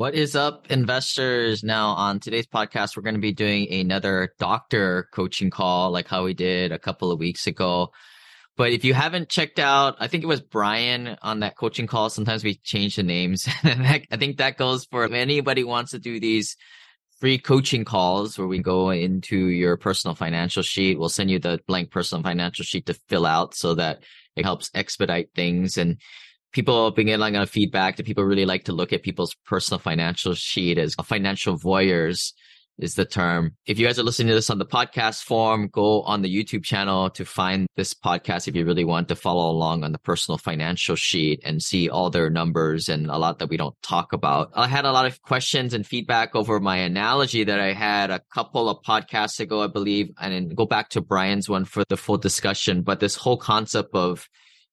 What is up, investors? Now, on today's podcast, we're going to be doing another doctor coaching call like how we did a couple of weeks ago. But if you haven't checked out, I think it was Brian on that coaching call. Sometimes we change the names. I think that goes for anybody wants to do these free coaching calls where we go into your personal financial sheet. We'll send you the blank personal financial sheet to fill out so that it helps expedite things. And people being like on feedback that people really like to look at people's personal financial sheet as financial voyeurs is the term. If you guys are listening to this on the podcast form, go on the YouTube channel to find this podcast if you really want to follow along on the personal financial sheet and see all their numbers and a lot that we don't talk about. I had a lot of questions and feedback over my analogy that I had a couple of podcasts ago, I believe, and go back to Brian's one for the full discussion. But this whole concept of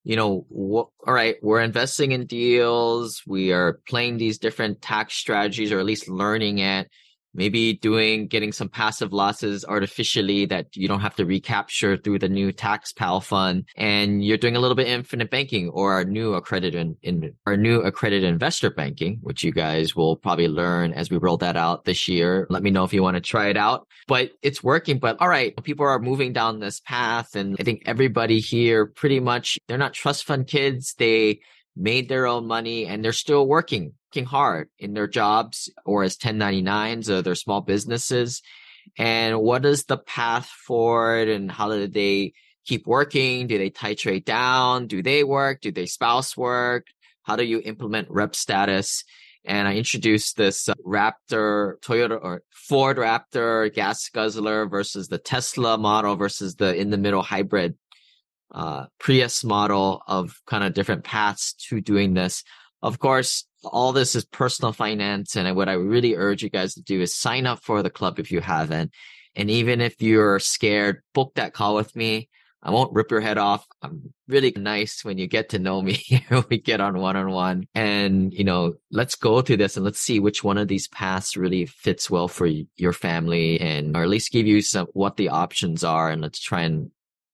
you know, wh- all right, we're investing in deals. We are playing these different tax strategies or at least learning it maybe doing getting some passive losses artificially that you don't have to recapture through the new tax pal fund and you're doing a little bit infinite banking or our new accredited in, our new accredited investor banking which you guys will probably learn as we roll that out this year. Let me know if you want to try it out but it's working but all right people are moving down this path and i think everybody here pretty much they're not trust fund kids. They made their own money and they're still working working hard in their jobs or as 1099s or their small businesses. And what is the path forward and how do they keep working? Do they titrate down? Do they work? Do they spouse work? How do you implement rep status? And I introduced this uh, Raptor, Toyota or Ford Raptor gas guzzler versus the Tesla model versus the in the middle hybrid uh, Prius model of kind of different paths to doing this. Of course, all this is personal finance. And what I really urge you guys to do is sign up for the club if you haven't. And even if you're scared, book that call with me. I won't rip your head off. I'm really nice when you get to know me. we get on one on one and, you know, let's go through this and let's see which one of these paths really fits well for your family and, or at least give you some, what the options are. And let's try and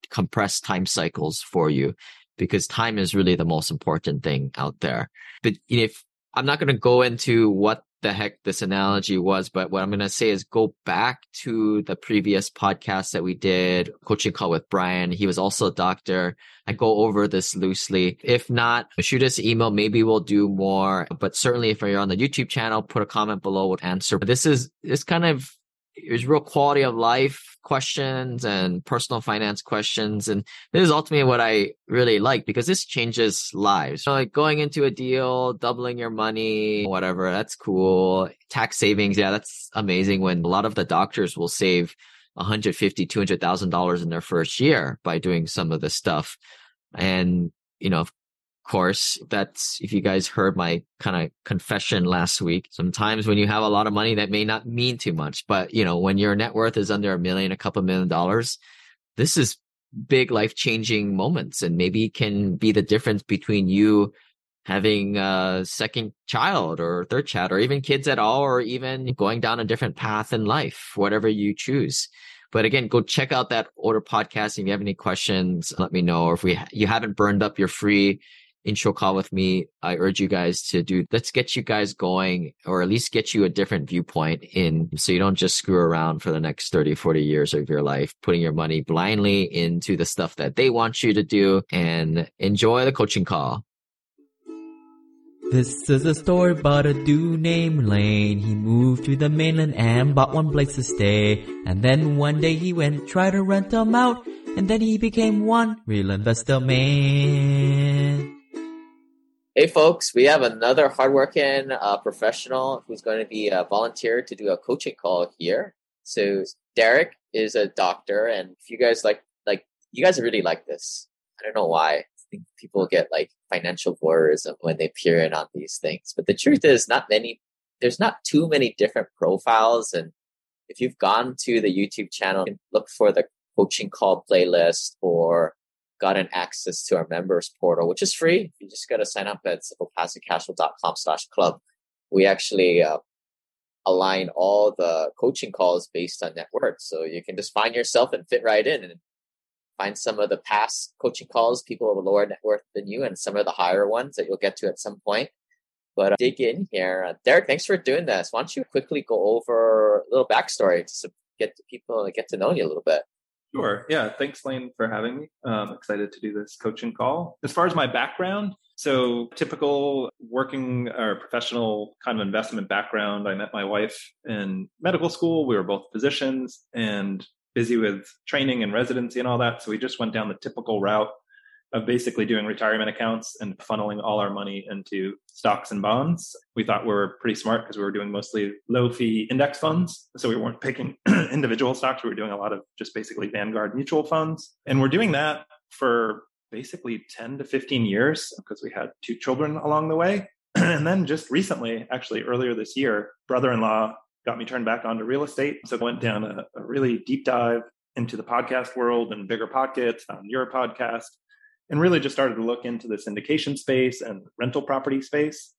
compress time cycles for you because time is really the most important thing out there. But if I'm not going to go into what the heck this analogy was, but what I'm going to say is go back to the previous podcast that we did, coaching call with Brian. He was also a doctor. I go over this loosely. If not, shoot us an email. Maybe we'll do more, but certainly if you're on the YouTube channel, put a comment below with answer. This is, this kind of there's real quality of life questions and personal finance questions. And this is ultimately what I really like because this changes lives. So like going into a deal, doubling your money, whatever, that's cool. Tax savings. Yeah, that's amazing when a lot of the doctors will save 150, $200,000 in their first year by doing some of this stuff. And, you know, course, that's if you guys heard my kind of confession last week. Sometimes when you have a lot of money, that may not mean too much, but you know, when your net worth is under a million, a couple million dollars, this is big life changing moments and maybe can be the difference between you having a second child or third child or even kids at all, or even going down a different path in life, whatever you choose. But again, go check out that order podcast. If you have any questions, let me know. Or if we, you haven't burned up your free intro call with me, I urge you guys to do, let's get you guys going or at least get you a different viewpoint in so you don't just screw around for the next 30, 40 years of your life, putting your money blindly into the stuff that they want you to do and enjoy the coaching call. This is a story about a dude named Lane. He moved to the mainland and bought one place to stay. And then one day he went try to rent them out. And then he became one real investor man. Hey, folks, we have another hardworking uh, professional who's going to be a volunteer to do a coaching call here. So Derek is a doctor, and if you guys like, like you guys really like this. I don't know why. I think people get like financial voyeurism when they peer in on these things, but the truth is, not many. There's not too many different profiles, and if you've gone to the YouTube channel and look for the coaching call playlist or gotten access to our members portal, which is free. You just got to sign up at simplepassivecashflow.com slash club. We actually uh, align all the coaching calls based on net worth. So you can just find yourself and fit right in and find some of the past coaching calls, people with a lower net worth than you, and some of the higher ones that you'll get to at some point. But uh, dig in here. Uh, Derek, thanks for doing this. Why don't you quickly go over a little backstory to get to people to get to know you a little bit? Sure. Yeah. Thanks, Lane, for having me. I'm excited to do this coaching call. As far as my background, so typical working or professional kind of investment background. I met my wife in medical school. We were both physicians and busy with training and residency and all that. So we just went down the typical route of basically doing retirement accounts and funneling all our money into stocks and bonds. We thought we were pretty smart because we were doing mostly low fee index funds. So we weren't picking individual stocks. We were doing a lot of just basically Vanguard mutual funds. And we're doing that for basically 10 to 15 years because we had two children along the way. and then just recently, actually earlier this year, brother in law got me turned back onto real estate. So I went down a, a really deep dive into the podcast world and BiggerPockets on your podcast and really just started to look into the syndication space and rental property space.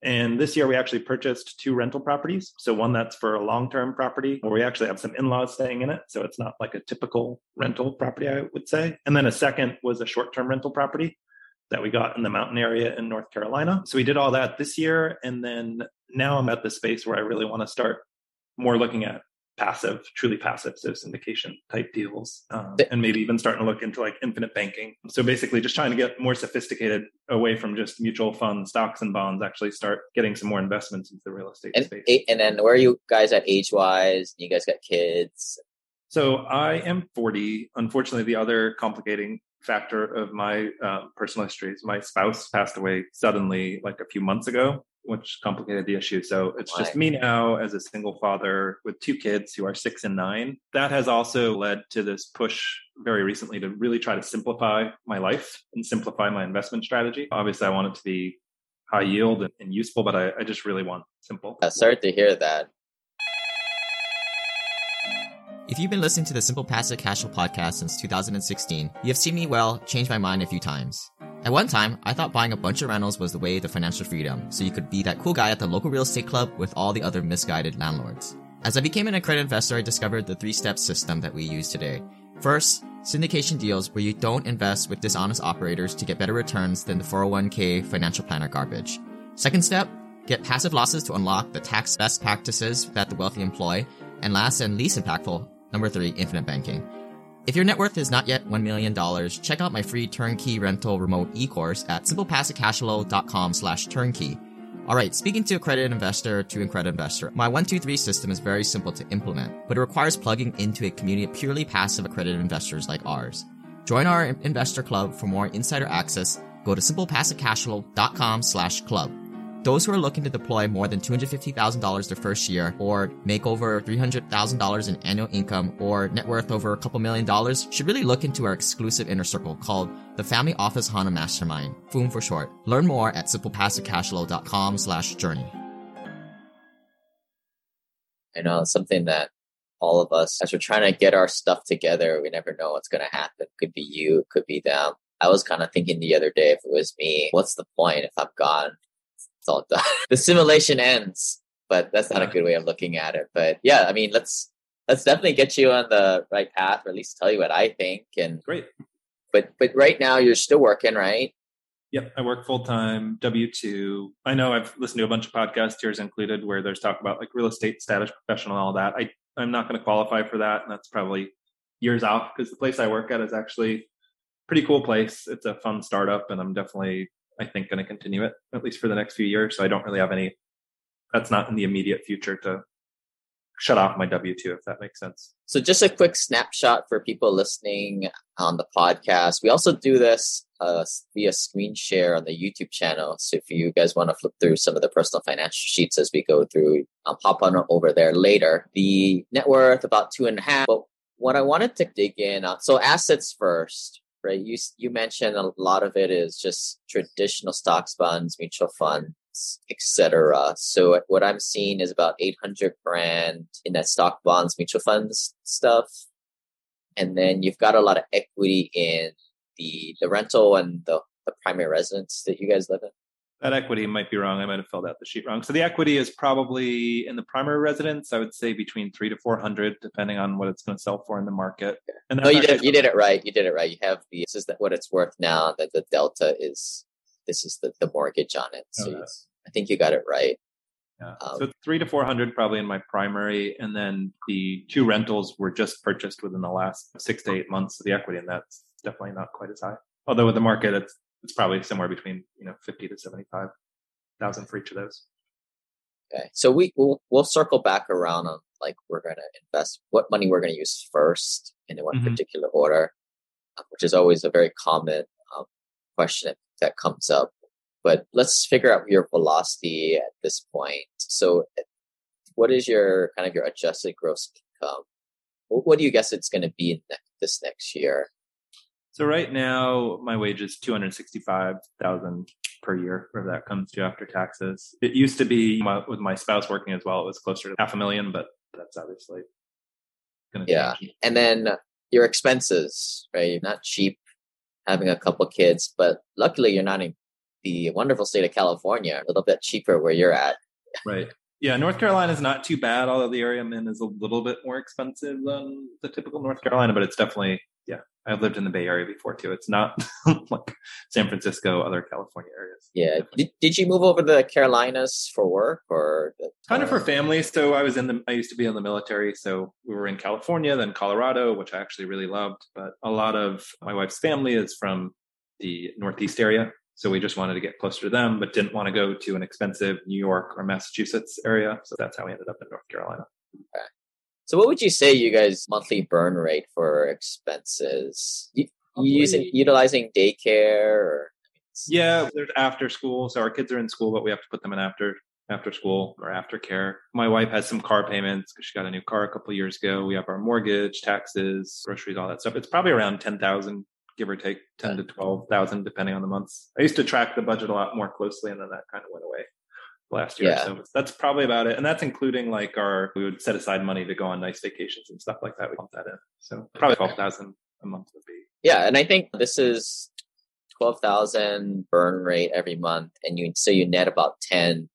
And this year we actually purchased two rental properties. So one that's for a long-term property where we actually have some in-laws staying in it. So it's not like a typical rental property, I would say. And then a second was a short-term rental property that we got in the mountain area in North Carolina. So we did all that this year. And then now I'm at the space where I really want to start more looking at passive, truly passive, so syndication type deals, um, and maybe even starting to look into like infinite banking. So basically, just trying to get more sophisticated away from just mutual funds, stocks, and bonds. Actually, start getting some more investments into the real estate and, space. And then, where are you guys at age wise? You guys got kids? So I am 40. Unfortunately, the other complicating factor of my uh, personal history is my spouse passed away suddenly, like a few months ago which complicated the issue. So it's just me now as a single father with two kids who are six and nine. That has also led to this push very recently to really try to simplify my life and simplify my investment strategy. Obviously, I want it to be high yield and, useful, but I, I, just really want simple. Uh, sorry to hear that. If you've been listening to the Simple Passive Cashflow podcast since 2016, you have seen me, well, change my mind a few times. At one time, I thought buying a bunch of rentals was the way to financial freedom, so you could be that cool guy at the local real estate club with all the other misguided landlords. As I became an accredited investor, I discovered the three step system that we use today. First, syndication deals where you don't invest with dishonest operators to get better returns than the 401k financial planner garbage. Second step, get passive losses to unlock the tax best practices that the wealthy employ. And last and least impactful, number three, infinite banking. If your net worth is not yet $1 million, check out my free turnkey rental remote e-course at simplepassivecashflow.com slash turnkey. Alright, speaking to accredited investor to accredited investor, my 123 system is very simple to implement, but it requires plugging into a community of purely passive accredited investors like ours. Join our investor club for more insider access. Go to simplepassivecashflow.com slash club. Those who are looking to deploy more than $250,000 their first year, or make over $300,000 in annual income, or net worth over a couple million dollars, should really look into our exclusive inner circle called the Family Office HANA Mastermind, FOOM for short. Learn more at simplepassivecashflow.com slash journey. I know it's something that all of us, as we're trying to get our stuff together, we never know what's going to happen. Could be you, could be them. I was kind of thinking the other day, if it was me, what's the point if I'm gone? It's all done. the simulation ends, but that's not a good way of looking at it. But yeah, I mean, let's let's definitely get you on the right path, or at least tell you what I think. And great. But but right now you're still working, right? Yep, I work full time, W two. I know I've listened to a bunch of podcasts, yours included, where there's talk about like real estate status professional and all that. I I'm not going to qualify for that, and that's probably years out because the place I work at is actually pretty cool place. It's a fun startup, and I'm definitely I think, going to continue it at least for the next few years. So I don't really have any. That's not in the immediate future to shut off my W two, if that makes sense. So just a quick snapshot for people listening on the podcast. We also do this uh, via screen share on the YouTube channel. So if you guys want to flip through some of the personal financial sheets as we go through, I'll pop on over there later. The net worth about two and a half. But what I wanted to dig in on, so assets first right? You you mentioned a lot of it is just traditional stocks, bonds, mutual funds, etc. So what I'm seeing is about 800 grand in that stock, bonds, mutual funds stuff, and then you've got a lot of equity in the the rental and the the primary residence that you guys live in. That equity might be wrong. I might have filled out the sheet wrong. So the equity is probably in the primary residence. I would say between three to four hundred, depending on what it's going to sell for in the market. And no, you did you did it right. You did it right. You have the this is what it's worth now. That the delta is this is the, the mortgage on it. So oh, I think you got it right. Yeah. Um, so three to 400 probably in my primary. And then the two rentals were just purchased within the last six to eight months of the equity. And that's definitely not quite as high. Although with the market, it's, it's probably somewhere between, you know, 50 to 75,000 for each of those. Okay. So we, we'll, we'll circle back around on like we're going to invest, what money we're going to use first in one mm-hmm. particular order, uh, which is always a very common um, question that comes up but let's figure out your velocity at this point. So, what is your kind of your adjusted gross income? What do you guess it's going to be this next year? So right now, my wage is two hundred sixty-five thousand per year, whatever that comes to after taxes. It used to be my, with my spouse working as well; it was closer to half a million, but that's obviously going to yeah. Change. And then your expenses, right? You're not cheap having a couple kids, but luckily you're not in the wonderful state of California, a little bit cheaper where you're at. Right. Yeah, North Carolina is not too bad, although the area I'm in is a little bit more expensive than the typical North Carolina, but it's definitely, yeah, I've lived in the Bay Area before too. It's not like San Francisco, other California areas. Yeah. Did, did you move over to the Carolinas for work or? The, kind of for uh, family. So I was in the, I used to be in the military. So we were in California, then Colorado, which I actually really loved. But a lot of my wife's family is from the Northeast area. So we just wanted to get closer to them, but didn't want to go to an expensive New York or Massachusetts area. So that's how we ended up in North Carolina. Okay. So what would you say you guys monthly burn rate for expenses? You, you using utilizing daycare or yeah, there's after school. So our kids are in school, but we have to put them in after after school or after care. My wife has some car payments because she got a new car a couple years ago. We have our mortgage, taxes, groceries, all that stuff. It's probably around ten thousand give or take 10 to 12,000 depending on the months. I used to track the budget a lot more closely and then that kind of went away last year. Yeah. So that's probably about it. And that's including like our, we would set aside money to go on nice vacations and stuff like that. We pump that in. So probably 12,000 a month would be. Yeah. And I think this is 12,000 burn rate every month. And you, so you net about 10.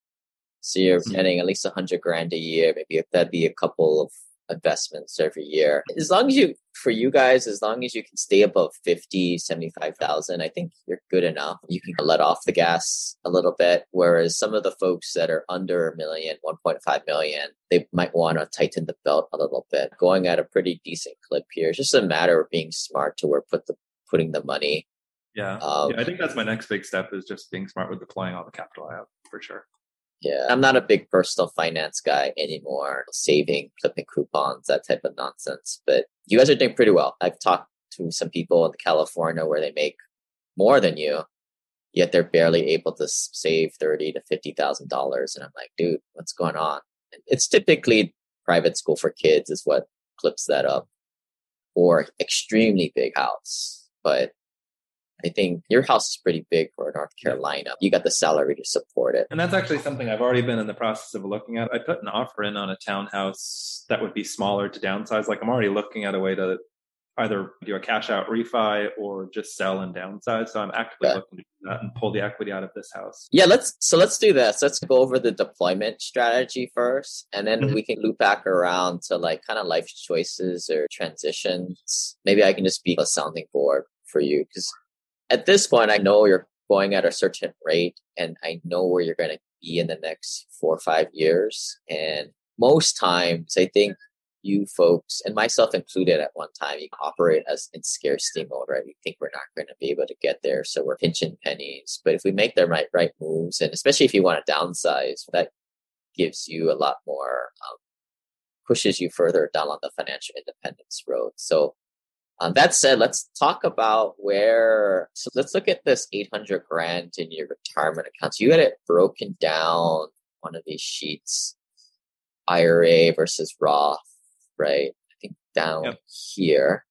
So you're mm-hmm. netting at least 100 grand a year. Maybe if that'd be a couple of investments every year. As long as you, for you guys, as long as you can stay above 50, 75,000, I think you're good enough. You can let off the gas a little bit. Whereas some of the folks that are under a million, 1.5 million, they might want to tighten the belt a little bit. Going at a pretty decent clip here. It's just a matter of being smart to where put the, putting the money. Yeah. Um, yeah. I think that's my next big step is just being smart with deploying all the capital I have for sure. Yeah, I'm not a big personal finance guy anymore. Saving, flipping coupons, that type of nonsense. But you guys are doing pretty well. I've talked to some people in California where they make more than you, yet they're barely able to save thirty to fifty thousand dollars. And I'm like, dude, what's going on? It's typically private school for kids is what clips that up, or extremely big house. But I think your house is pretty big for North Carolina. You got the salary to support it. And that's actually something I've already been in the process of looking at. I put an offer in on a townhouse that would be smaller to downsize. Like I'm already looking at a way to either do a cash out refi or just sell and downsize. So I'm actively yeah. looking to do that and pull the equity out of this house. Yeah, let's so let's do this. Let's go over the deployment strategy first and then mm-hmm. we can loop back around to like kind of life choices or transitions. Maybe I can just be a sounding board for you because at this point, I know you're going at a certain rate and I know where you're going to be in the next four or five years. And most times, I think you folks and myself included at one time, you operate as in scarcity mode, right? We think we're not going to be able to get there. So we're pinching pennies. But if we make the right, right moves, and especially if you want to downsize, that gives you a lot more, um, pushes you further down on the financial independence road. So um, that said, let's talk about where. So let's look at this 800 grand in your retirement accounts. So you had it broken down one of these sheets, IRA versus Roth, right? I think down yep. here.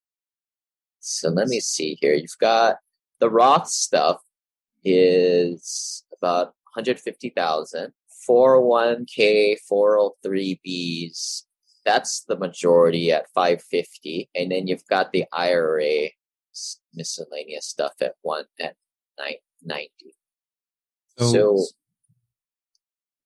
So let me see here. You've got the Roth stuff is about 150,000. 401k, 403bs, that's the majority at 550 and then you've got the ira miscellaneous stuff at one at 990 so, so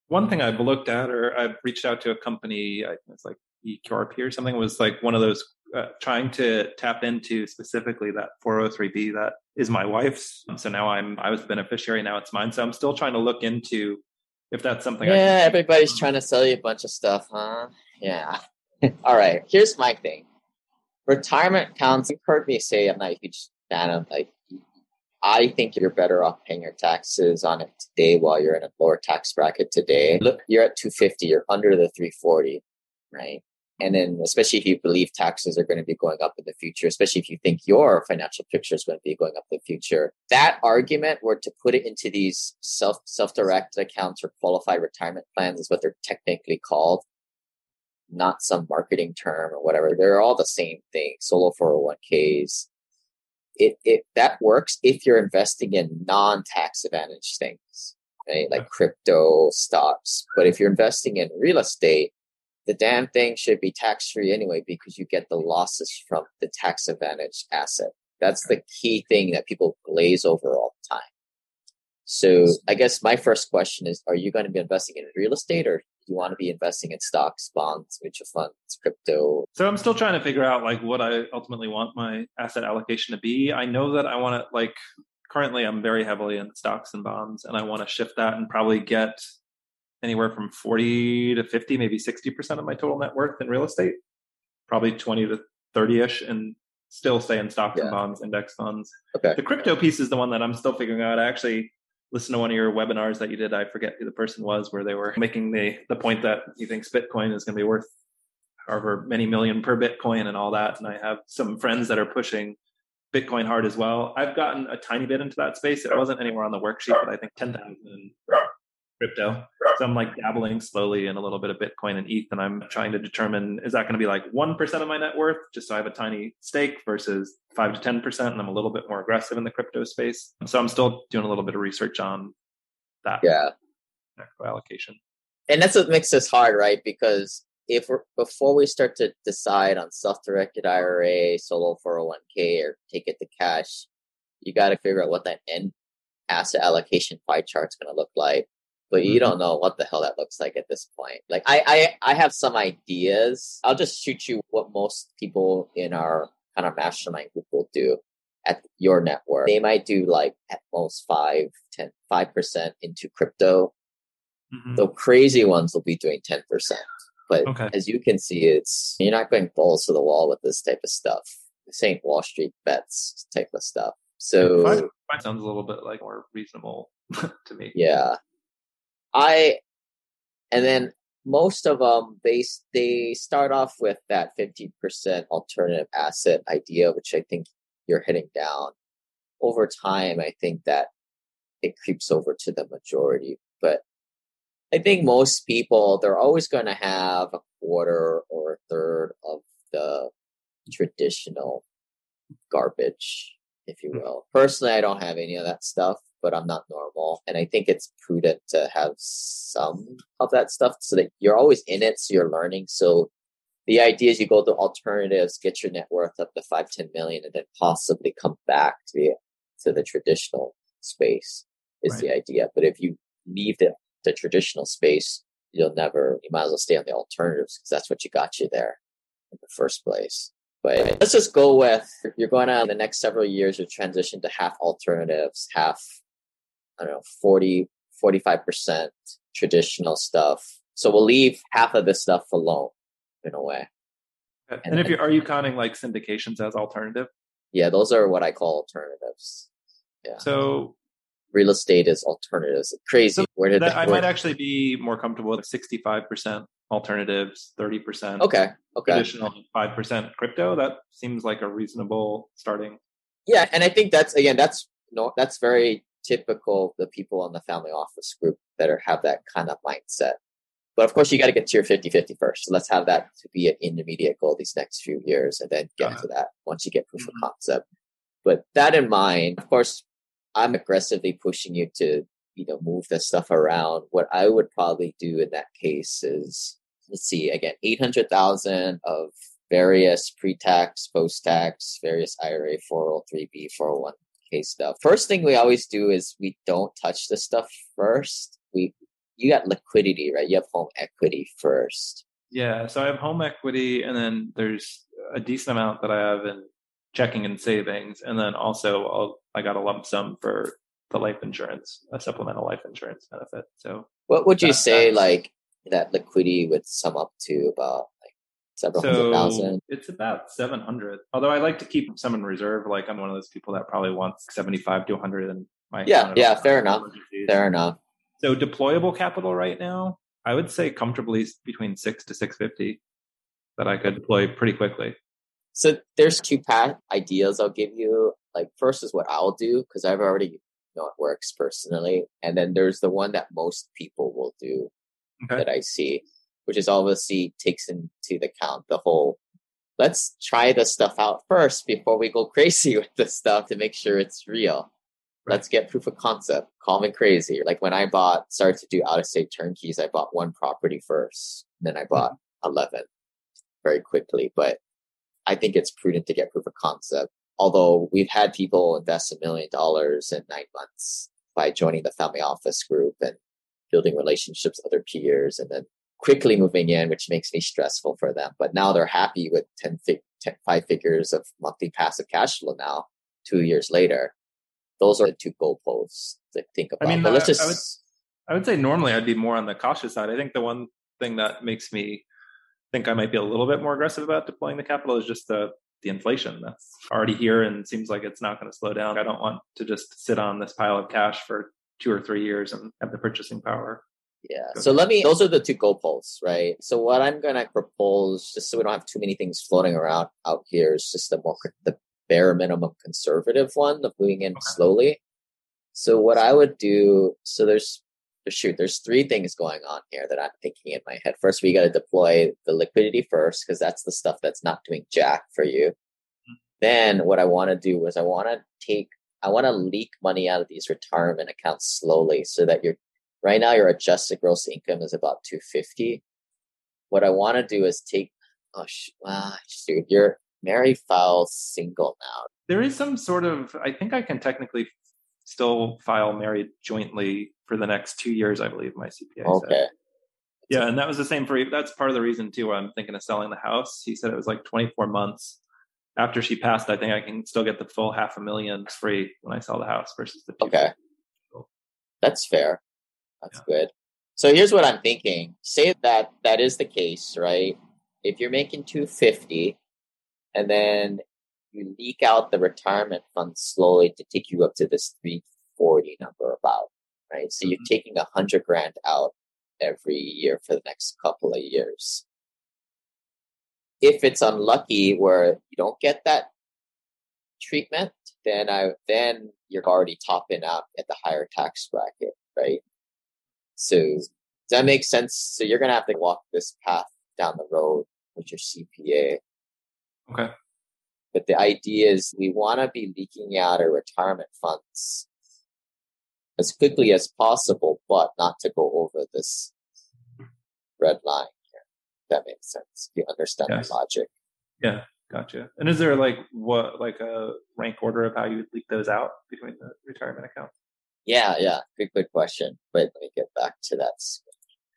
one thing i've looked at or i've reached out to a company it's like eqrp or something was like one of those uh, trying to tap into specifically that 403b that is my wife's so now i'm i was the beneficiary now it's mine so i'm still trying to look into if that's something. Yeah, everybody's trying to sell you a bunch of stuff, huh? Yeah. All right. Here's my thing. Retirement accounts. You've heard me say I'm not a huge fan of like. I think you're better off paying your taxes on it today while you're in a lower tax bracket today. Look, you're at 250. You're under the 340, right? And then, especially if you believe taxes are going to be going up in the future, especially if you think your financial picture is going to be going up in the future, that argument were to put it into these self self directed accounts or qualified retirement plans is what they're technically called, not some marketing term or whatever. They're all the same thing. Solo 401ks. It it that works if you're investing in non tax advantage things, right? Like crypto stocks. But if you're investing in real estate the damn thing should be tax free anyway because you get the losses from the tax advantage asset. That's the key thing that people glaze over all the time. So I guess my first question is, are you going to be investing in real estate or you want to be investing in stocks, bonds, mutual funds, crypto? So I'm still trying to figure out like what I ultimately want my asset allocation to be. I know that I want to like currently I'm very heavily in stocks and bonds and I want to shift that and probably get anywhere from 40 to 50, maybe 60% of my total net worth in real estate, probably 20 to 30 ish, and still stay in stocks yeah. and bonds, index funds. Okay. The crypto piece is the one that I'm still figuring out. I actually listened to one of your webinars that you did. I forget who the person was, where they were making the, the point that he thinks Bitcoin is going to be worth however many million per Bitcoin and all that. And I have some friends that are pushing Bitcoin hard as well. I've gotten a tiny bit into that space. It wasn't anywhere on the worksheet, but I think 10,000 crypto. So I'm like dabbling slowly in a little bit of Bitcoin and ETH, and I'm trying to determine is that going to be like 1% of my net worth, just so I have a tiny stake, versus 5 to 10%. And I'm a little bit more aggressive in the crypto space. So I'm still doing a little bit of research on that. Yeah. Allocation. And that's what makes this hard, right? Because if we're, before we start to decide on self-directed IRA, solo 401k, or take it to cash, you got to figure out what that end asset allocation pie chart's going to look like but you mm-hmm. don't know what the hell that looks like at this point. Like I, I, I have some ideas. I'll just shoot you what most people in our kind of mastermind group will do at your network. They might do like at most five, 10, 5% into crypto. Mm-hmm. The crazy ones will be doing 10%. But okay. as you can see, it's, you're not going balls to the wall with this type of stuff. This ain't Wall Street bets type of stuff. So five sounds a little bit like more reasonable to me. Yeah. I, and then most of them they they start off with that 50% alternative asset idea which i think you're hitting down. Over time i think that it creeps over to the majority but i think most people they're always going to have a quarter or a third of the traditional garbage if you hmm. will. Personally i don't have any of that stuff but I'm not normal. And I think it's prudent to have some of that stuff so that you're always in it, so you're learning. So the idea is you go to alternatives, get your net worth up to five, 10 million, and then possibly come back to the, to the traditional space is right. the idea. But if you leave the, the traditional space, you'll never, you might as well stay on the alternatives because that's what you got you there in the first place. But let's just go with you're going to, in the next several years, you transition to half alternatives, half I don't know, 40, 45% traditional stuff. So we'll leave half of this stuff alone in a way. And, and if you are you counting like syndications as alternative? Yeah, those are what I call alternatives. Yeah. So real estate is alternatives. Crazy. So where did that, I might actually be more comfortable with 65% alternatives, 30% okay. Okay. Additional 5% crypto. That seems like a reasonable starting. Yeah, and I think that's again that's no that's very typical the people on the family office group that are have that kind of mindset. But of course, you got to get to your 50 50 first. So let's have that to be an intermediate goal these next few years and then get uh-huh. to that once you get proof mm-hmm. of concept. But that in mind, of course, I'm aggressively pushing you to, you know, move this stuff around. What I would probably do in that case is, let's see, again, 800,000 of various pre-tax, post-tax, various IRA, 403b, 401 stuff. First thing we always do is we don't touch the stuff first. We you got liquidity, right? You have home equity first. Yeah, so I have home equity, and then there's a decent amount that I have in checking and savings, and then also I'll, I got a lump sum for the life insurance, a supplemental life insurance benefit. So What would you That- say like that liquidity would sum up to about several So thousand? it's about 700. Although I like to keep some in reserve. Like I'm one of those people that probably wants 75 to 100 in my Yeah, yeah, fair enough. Fair enough. So deployable capital right now, I would say comfortably between six to 650 that I could deploy pretty quickly. So there's two path ideas I'll give you. Like first is what I'll do because I've already know it works personally, and then there's the one that most people will do Okay. that I see, which is obviously takes into account the whole. Let's try the stuff out first before we go crazy with the stuff to make sure it's real. Let's get proof of concept. calm and crazy. Like when I bought, started to do out of state turnkeys, I bought one property first, then I mm-hmm. bought 11 very quickly. But I think it's prudent to get proof of concept. Although we've had people invest a million dollars in nine months by joining the family office group and building relationships with other peers and then quickly moving in, which makes me stressful for them. But now they're happy with 10, fig- 10 five figures of monthly passive cash flow now, two years later. Those are the two goalposts to think about. mean, but let's I- just I would- I would say normally I'd be more on the cautious side. I think the one thing that makes me think I might be a little bit more aggressive about deploying the capital is just the the inflation that's already here and seems like it's not going to slow down. I don't want to just sit on this pile of cash for two or three years and have the purchasing power. Yeah. So let me, those are the two goalposts, right? So what I'm going to propose, just so we don't have too many things floating around out here, is just the more, the bare minimum conservative one of moving in slowly. So what I would do, so there's, shoot, there's three things going on here that I'm thinking in my head. First, we got to deploy the liquidity first, because that's the stuff that's not doing jack for you. Then what I want to do is I want to take, I want to leak money out of these retirement accounts slowly so that you're Right now, your adjusted gross income is about 250. What I want to do is take, oh, sh- ah, shoot, you're married, file, single now. There is some sort of, I think I can technically still file married jointly for the next two years, I believe my CPA said. Okay. Yeah, and that was the same for that's part of the reason too why I'm thinking of selling the house. He said it was like 24 months after she passed. I think I can still get the full half a million free when I sell the house versus the two. Okay. That's fair. That's good. So here's what I'm thinking. Say that that is the case, right? If you're making 250 and then you leak out the retirement fund slowly to take you up to this 340 number about, right? So you're Mhm. taking a hundred grand out every year for the next couple of years. If it's unlucky where you don't get that treatment, then I then you're already topping out at the higher tax bracket, right? So does that make sense? So you're gonna have to walk this path down the road with your CPA. Okay. But the idea is we want to be leaking out our retirement funds as quickly as possible, but not to go over this red line here. That makes sense. You understand Yes. the logic. Yeah, gotcha. And is there like what like a rank order of how you would leak those out between the retirement accounts? Yeah, yeah. Good, good question. But let me get back to that.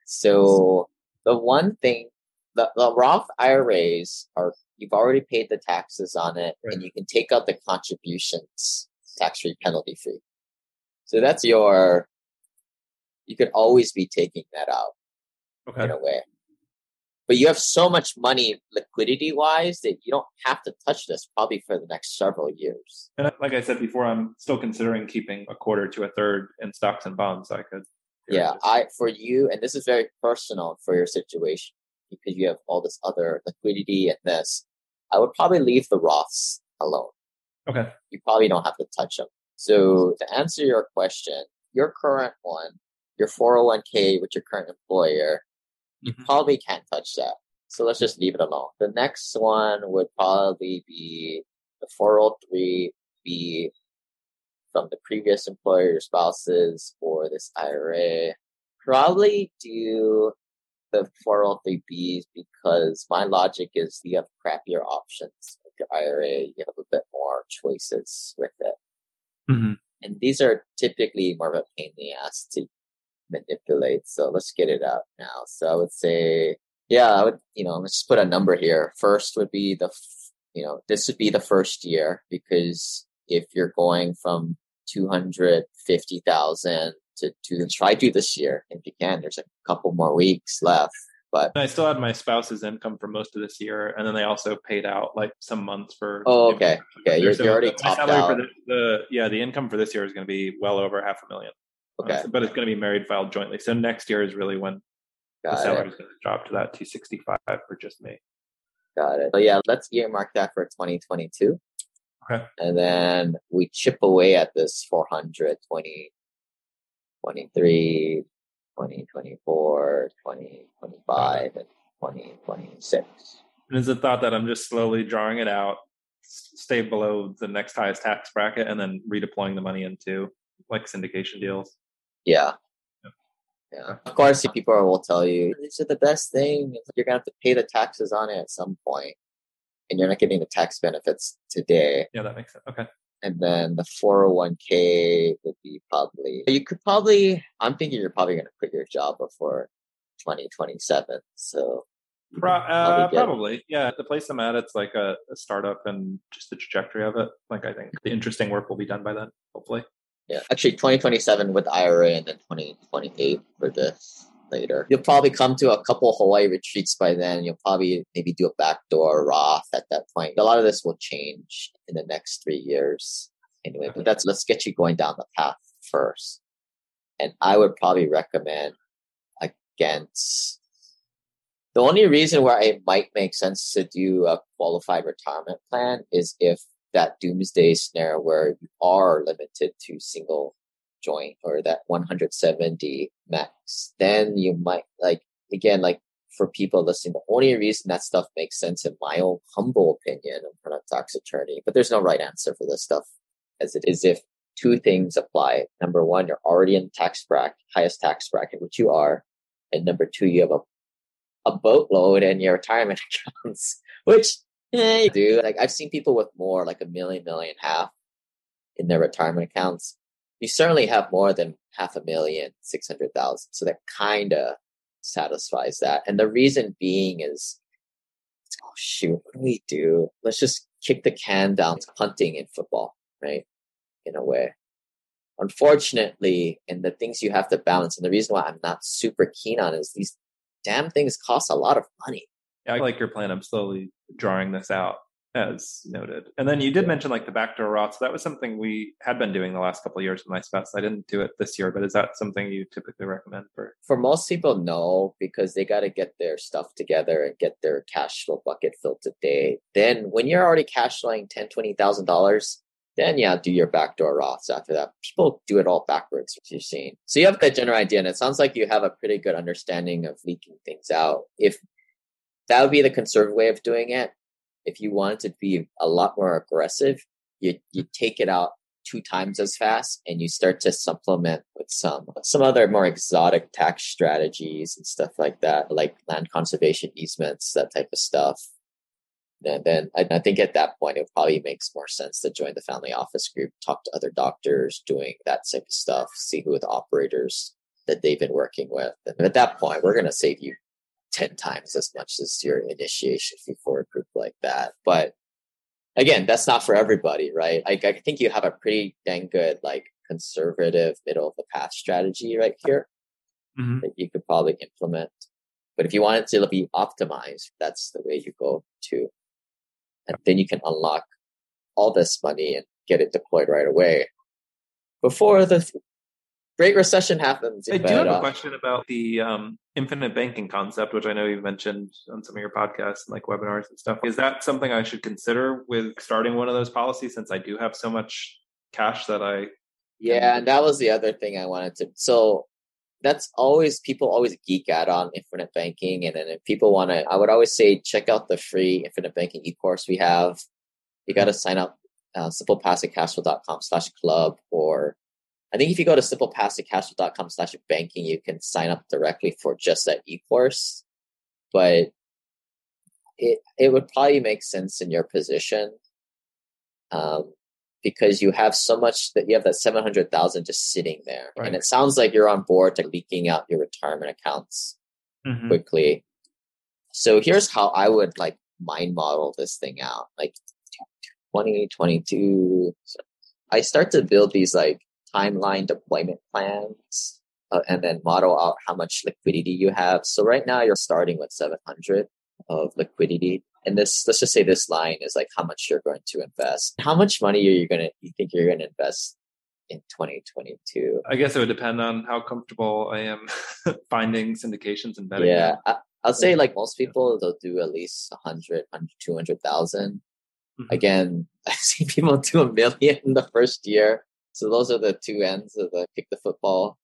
So the one thing, the, the Roth IRAs are, you've already paid the taxes on it Right. and you can take out the contributions tax free, penalty free. So that's your, you could always be taking that out Okay. in a way. But you have so much money liquidity wise that you don't have to touch this probably for the next several years. And like I said before, I'm still considering keeping a quarter to a third in stocks and bonds. I could. Yeah, I for you, and this is very personal for your situation because you have all this other liquidity and this. I would probably leave the Roths alone. Okay. You probably don't have to touch them. So to answer your question, your current one, your 401k with your current employer, you Mhm. probably can't touch that. So let's just leave it alone. The next one would probably be the 403b from the previous employer spouses or this IRA. Probably do the 403bs because my logic is you have crappier options with your IRA. You have a bit more choices with it. Mm-hmm. And these are typically more of a pain in the ass to manipulate. So let's get it out now. So I would say, yeah, I would, you know, let's just put a number here. First would be the, you know, this would be the first year because if you're going from 250,000 to, to try to this year if you can. There's a couple more weeks left. But I still had my spouse's income for most of this year, and then they also paid out like some months for. Oh, okay, okay, you're, So you're already topped out. For the, the yeah, the income for this year is going to be well over half a million. Okay, but it's going to be married filed jointly. So next year is really when the got salary it, is going to drop to that 265 for just me. got it. So yeah, let's earmark that for 2022. Okay. And then we chip away at this 400, 20, 23, 2024, 2025, and 2026. And is the thought that I'm just slowly drawing it out, stay below the next highest tax bracket, and then redeploying the money into like syndication deals? Yeah. Yeah. Of course, people will tell you these are the best thing. You're gonna have to pay the taxes on it at some point, and you're not getting the tax benefits today. Yeah, that makes sense. Okay. And then the 401k would be probably you could probably. I'm thinking you're probably gonna quit your job before 2027. So Pro- uh, Probably probably, yeah. The place I'm at, it's like a, a startup, and just the trajectory of it. Like, I think the interesting work will be done by then. Hopefully, yeah, actually 2027 with IRA, and then 2028 for this later. You'll probably come to a couple Hawaii retreats by then. You'll probably maybe do a backdoor Roth at that point. A lot of this will change in the next three years. Anyway, but that's let's get you going down the path first. And I would probably recommend against the only reason where it might make sense to do a qualified retirement plan is if that doomsday scenario where you are limited to single joint or that 170 max, then you might like again like for people listening, the only reason that stuff makes sense in my own humble opinion, I'm not a tax attorney, but there's no right answer for this stuff as it is if two things apply. Number one, you're already in tax bracket, highest tax bracket, which you are. And number two, you have a a boatload in your retirement accounts, which you do. Like I've seen people with more, like a million, million, half in their retirement accounts. You certainly have more than half a million, six hundred thousand. So that kind of satisfies that. And the reason being is, oh shoot, what do we do? Let's just kick the can down to punting in football, right? In a way. Unfortunately, and the things you have to balance, and the reason why I'm not super keen on is these damn things cost a lot of money. Yeah, I like your plan. I'm slowly drawing this out as noted. And then you did mention like the backdoor Roth. So that was something we had been doing the last couple of years with my spouse. I didn't do it this year, but is that something you typically recommend for? For most people, no, because they got to get their stuff together and get their cash flow bucket filled today. Then, when you're already cash flowing ten, twenty thousand dollars, then yeah, do your backdoor Roths after that. People do it all backwards, which you're seeing. So you have that general idea, and it sounds like you have a pretty good understanding of leaking things out. If that would be the conservative way of doing it, if you wanted to be a lot more aggressive, you you take it out two times as fast and you start to supplement with some some other more exotic tax strategies and stuff like that, like land conservation easements, that type of stuff. And then I, think at that point it probably makes more sense to join the family office group, talk to other doctors doing that type of stuff, see who the operators that they've been working with. And at that point, we're going to save you 10 times as much as your initiation fee for a group like that. But again, that's not for everybody, right? I, I think you have a pretty dang good, like conservative middle of the path strategy right here Mhm. that you could probably implement. But if you want it to be optimized, that's the way you go to. And then you can unlock all this money and get it deployed right away before the Great Recession happens. I do have a question about the um, infinite banking concept, which I know you've mentioned on some of your podcasts and like webinars and stuff. Is that something I should consider with starting one of those policies since I do have so much cash that I Yeah, and that was the other thing I wanted to. So that's always people always geek out on infinite banking, and then if people want to, I would always say check out the free infinite banking e-course we have. You got to sign up uh, simplepassivecashflow.com slash club, or I think if you go to simplepassivecashflow.com slash banking, you can sign up directly for just that e-course. But it it would probably make sense in your position. Um, because you have so much that you have that 700,000 just sitting there. Right. And it sounds like you're on board to leaking out your retirement accounts quickly. So here's how I would like mind model this thing out. Like 2022, so I start to build these like timeline deployment plans uh, and then model out how much liquidity you have. So right now you're starting with 700 of liquidity. And this, let's just say this line is like how much you're going to invest. How much money are you going to, you think you're going to invest in 2022? I guess it would depend on how comfortable I am finding syndications and betting. Yeah. I, I'll say like most people, they'll do at least 100, 100 200,000. Mm-hmm. Again, I've seen people do a million in the first year. So those are the two ends of the kick the football.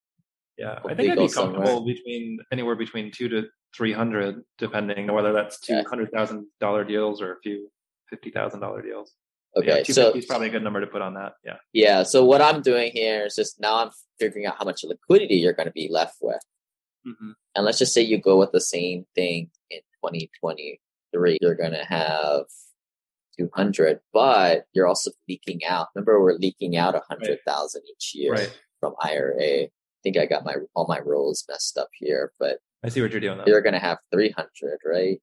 Yeah, I think I'd be comfortable somewhere. between anywhere between two to three hundred, depending on whether that's two hundred thousand dollar deals or a few fifty thousand dollar deals. Okay, yeah, so it's probably a good number to put on that. Yeah. Yeah. So what I'm doing here is just now I'm figuring out how much liquidity you're going to be left with, mm-hmm. and let's just say you go with the same thing in 2023. You're going to have 200, but you're also leaking out. Remember, we're leaking out 100,000 right. each year right. from IRA. I think I got my all my rules messed up here, but I see what you're doing. Though. You're going to have 300, right?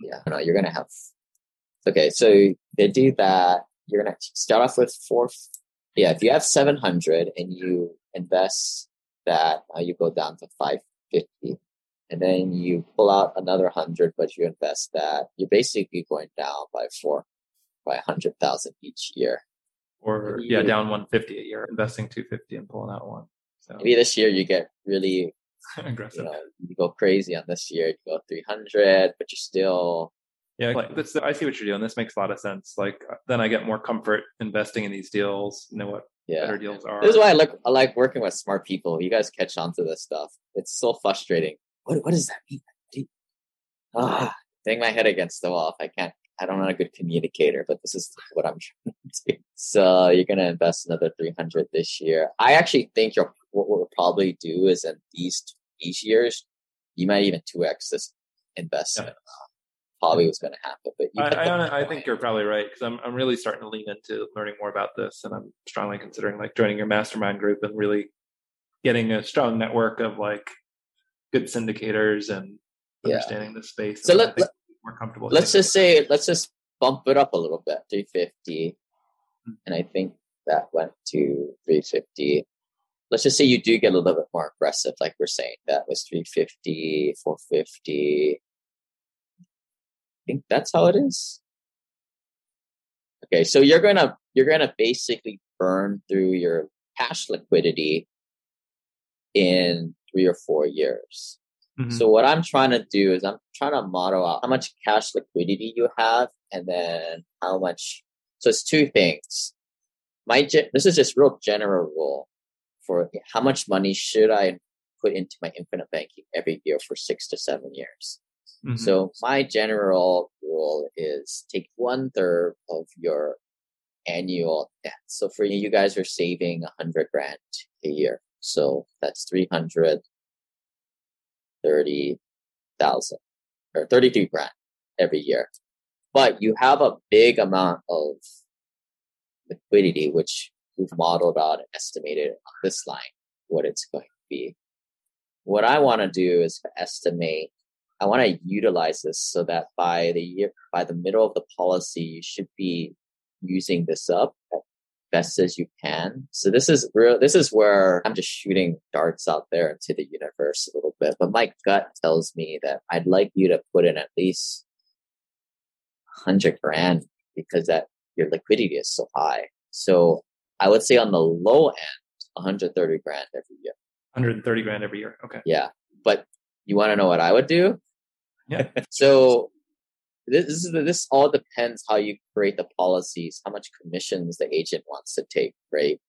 Yeah, no, you're going to have. Okay, so they do that. You're going to start off with four. Yeah, if you have 700 and you invest that, uh, you go down to 550 and then you pull out another hundred, but you invest that, you're basically going down by four by a hundred thousand each year. Or yeah, down one fifty a year, investing two fifty and pulling out one. So maybe this year you get really aggressive. You, know, you go crazy on this year. You go three hundred, but you're still yeah, like that's, I see what you're doing. This makes a lot of sense. Like uh, then I get more comfort investing in these deals. Know what yeah. better deals are. This is why I look. I like working with smart people. You guys catch on to this stuff. It's so frustrating. What what does that mean? Ah, bang my head against the wall if I can't I don't know a mm. good communicator, but this is what I'm trying to do. So you're going to invest another 300 this year. I actually think you're, what we'll probably do is in these, these years, you might even 2x this investment. Probably was going to happen, but I, I, I, think you're probably right because I'm I'm really starting to lean into learning more about this, and I'm strongly considering like joining your mastermind group and really getting a strong network of like good syndicators and understanding yeah. the space. So let, let, more comfortable. Let's just say, let's just bump it up a little bit, 350. Mm-hmm. And I think that went to 350. Let's just say you do get a little bit more aggressive, like we're saying. That was 350, 450. I think that's how it is. Okay, so you're gonna you're gonna basically burn through your cash liquidity in three or four years. Mm-hmm. So what I'm trying to do is I'm trying to model out how much cash liquidity you have and then how much. So it's two things. My, this is just real general rule for how much money should I put into my infinite banking every year for six to seven years. Mm-hmm. So my general rule is take one third of your annual debt. So for you, you guys are saving a hundred grand a year. So that's 300 30,000 or 32 grand every year. But you have a big amount of liquidity, which we've modeled out and estimated on this line what it's going to be. What I want to do is estimate, I want to utilize this so that by the year, by the middle of the policy, you should be using this up at best as you can. So this is real, this is where I'm just shooting darts out there into the universe a little bit. But my gut tells me that I'd like you to put in at least hundred grand because that your liquidity is so high. So I would say on the low end, 130 grand every year. 130 grand every year. Okay. Yeah. But you want to know what I would do? Yeah. so this is this all depends how you create the policies, how much commissions the agent wants to take, right?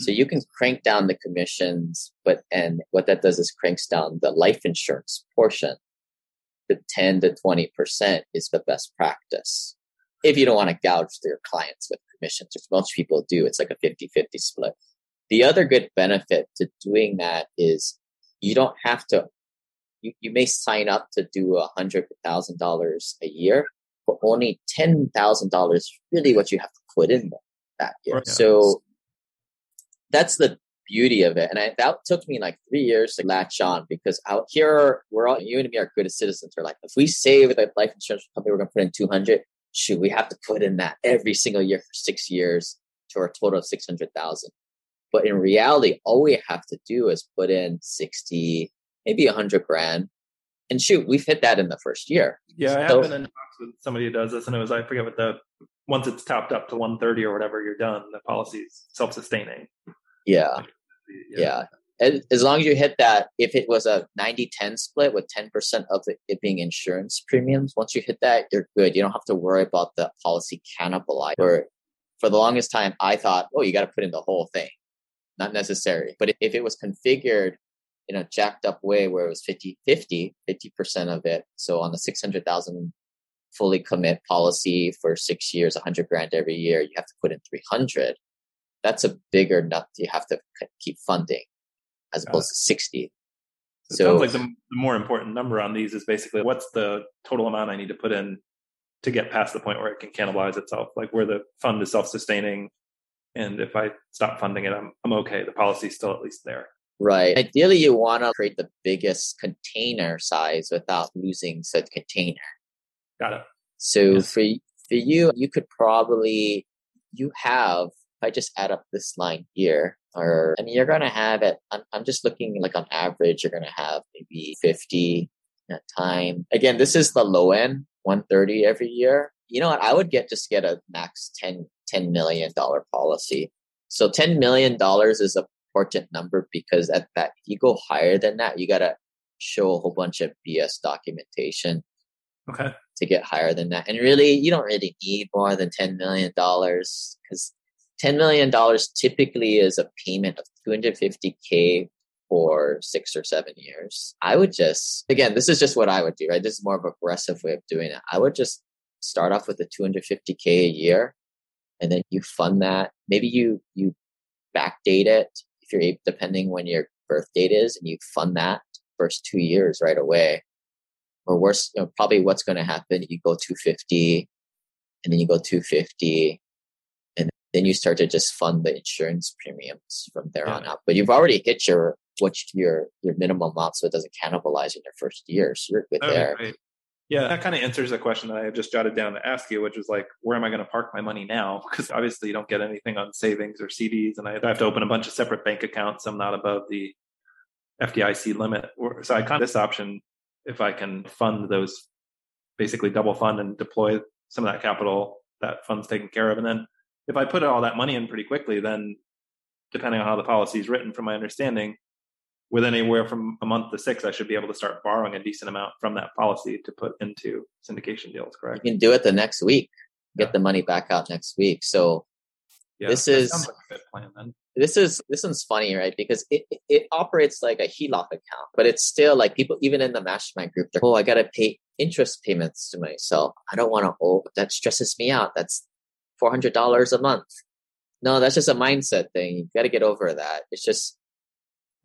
So you mm-hmm. can crank down the commissions, but and what that does is cranks down the life insurance portion. The 10 to 20% is the best practice. If you don't want to gouge your clients with commissions, which most people do, it's like a 50 50 split. The other good benefit to doing that is you don't have to you, you may sign up to do a hundred thousand dollars a year, but only ten thousand dollars really what you have to put in that year. Right. So that's the beauty of it. And I, that took me like three years to latch on because out here, we're all, you and me are good citizens. We're like, if we save with a life insurance company, we're going to put in 200. Shoot, we have to put in that every single year for six years to a total of 600,000. But in reality, all we have to do is put in 60, maybe a 100 grand. And shoot, we've hit that in the first year. Yeah, I have been in talks with somebody who does this, and it was I forget what the once it's topped up to 130 or whatever, you're done. The policy's self-sustaining. Yeah. Yeah. As, as long as you hit that, if it was a 90 10 split with 10% of it, it being insurance premiums, once you hit that, you're good. You don't have to worry about the policy cannibalize. Or for the longest time, I thought, oh, you got to put in the whole thing. Not necessary. But if it was configured in a jacked up way where it was 50 50, 50% of it, so on the 600,000 fully commit policy for six years, 100 grand every year, you have to put in 300 that's a bigger nut you have to keep funding as Got opposed to 60 So it sounds like the, the more important number on these is basically what's the total amount I need to put in to get past the point where it can cannibalize itself, like where the fund is self-sustaining, and if I stop funding it, I'm I'm okay. The policy's still at least there. Right. Ideally you want to create the biggest container size without losing said container. Got it. so Yeah. for for you you could probably you have if i just add up this line here or i mean you're going to have it I'm, I'm just looking like on average you're going to have maybe 50 at time. Again this is the low end 130 every year. You know what? I would get just get a max 10 10 million dollar policy. So 10 million dollars is a important number because at that if you go higher than that you got to show a whole bunch of bs documentation Okay. to get higher than that. And really, you don't really need more than $10 million because $10 million typically is a payment of 250K for six or seven years. I would just, again, this is just what I would do, right? This is more of an aggressive way of doing it. I would just start off with the 250K a year and then you fund that. Maybe you, you backdate it you're depending when your birth date is and you fund that first two years right away or worse, you know, probably what's going to happen. You go 250 and then you go 250 and then you start to just fund the insurance premiums from there on Yeah. out. But you've already hit your, what your, your minimum amount so it doesn't cannibalize in your first year. So you're good Okay, there. great. Yeah, that kind of answers a question that I had just jotted down to ask you, which is like, where am I going to park my money now? Because obviously you don't get anything on savings or CDs, and I have to open a bunch of separate bank accounts. I'm not above the FDIC limit, so I kind of this option if I can fund those, basically double fund and deploy some of that capital that fund's taken care of, and then if I put all that money in pretty quickly, then depending on how the policy is written, from my understanding, within anywhere from a month to six, I should be able to start borrowing a decent amount from that policy to put into syndication deals. Correct? You can do it the next week, get Yeah. the money back out next week. So Yeah, this is like a good plan then. this is this one's funny, right? Because it it- it operates like a HELOC account, but it's still like people even in the mastermind group, they're oh, I gotta pay interest payments to myself. I don't want to. Oh, that stresses me out. That's four hundred dollars a month. No, that's just a mindset thing. You got to get over that. It's just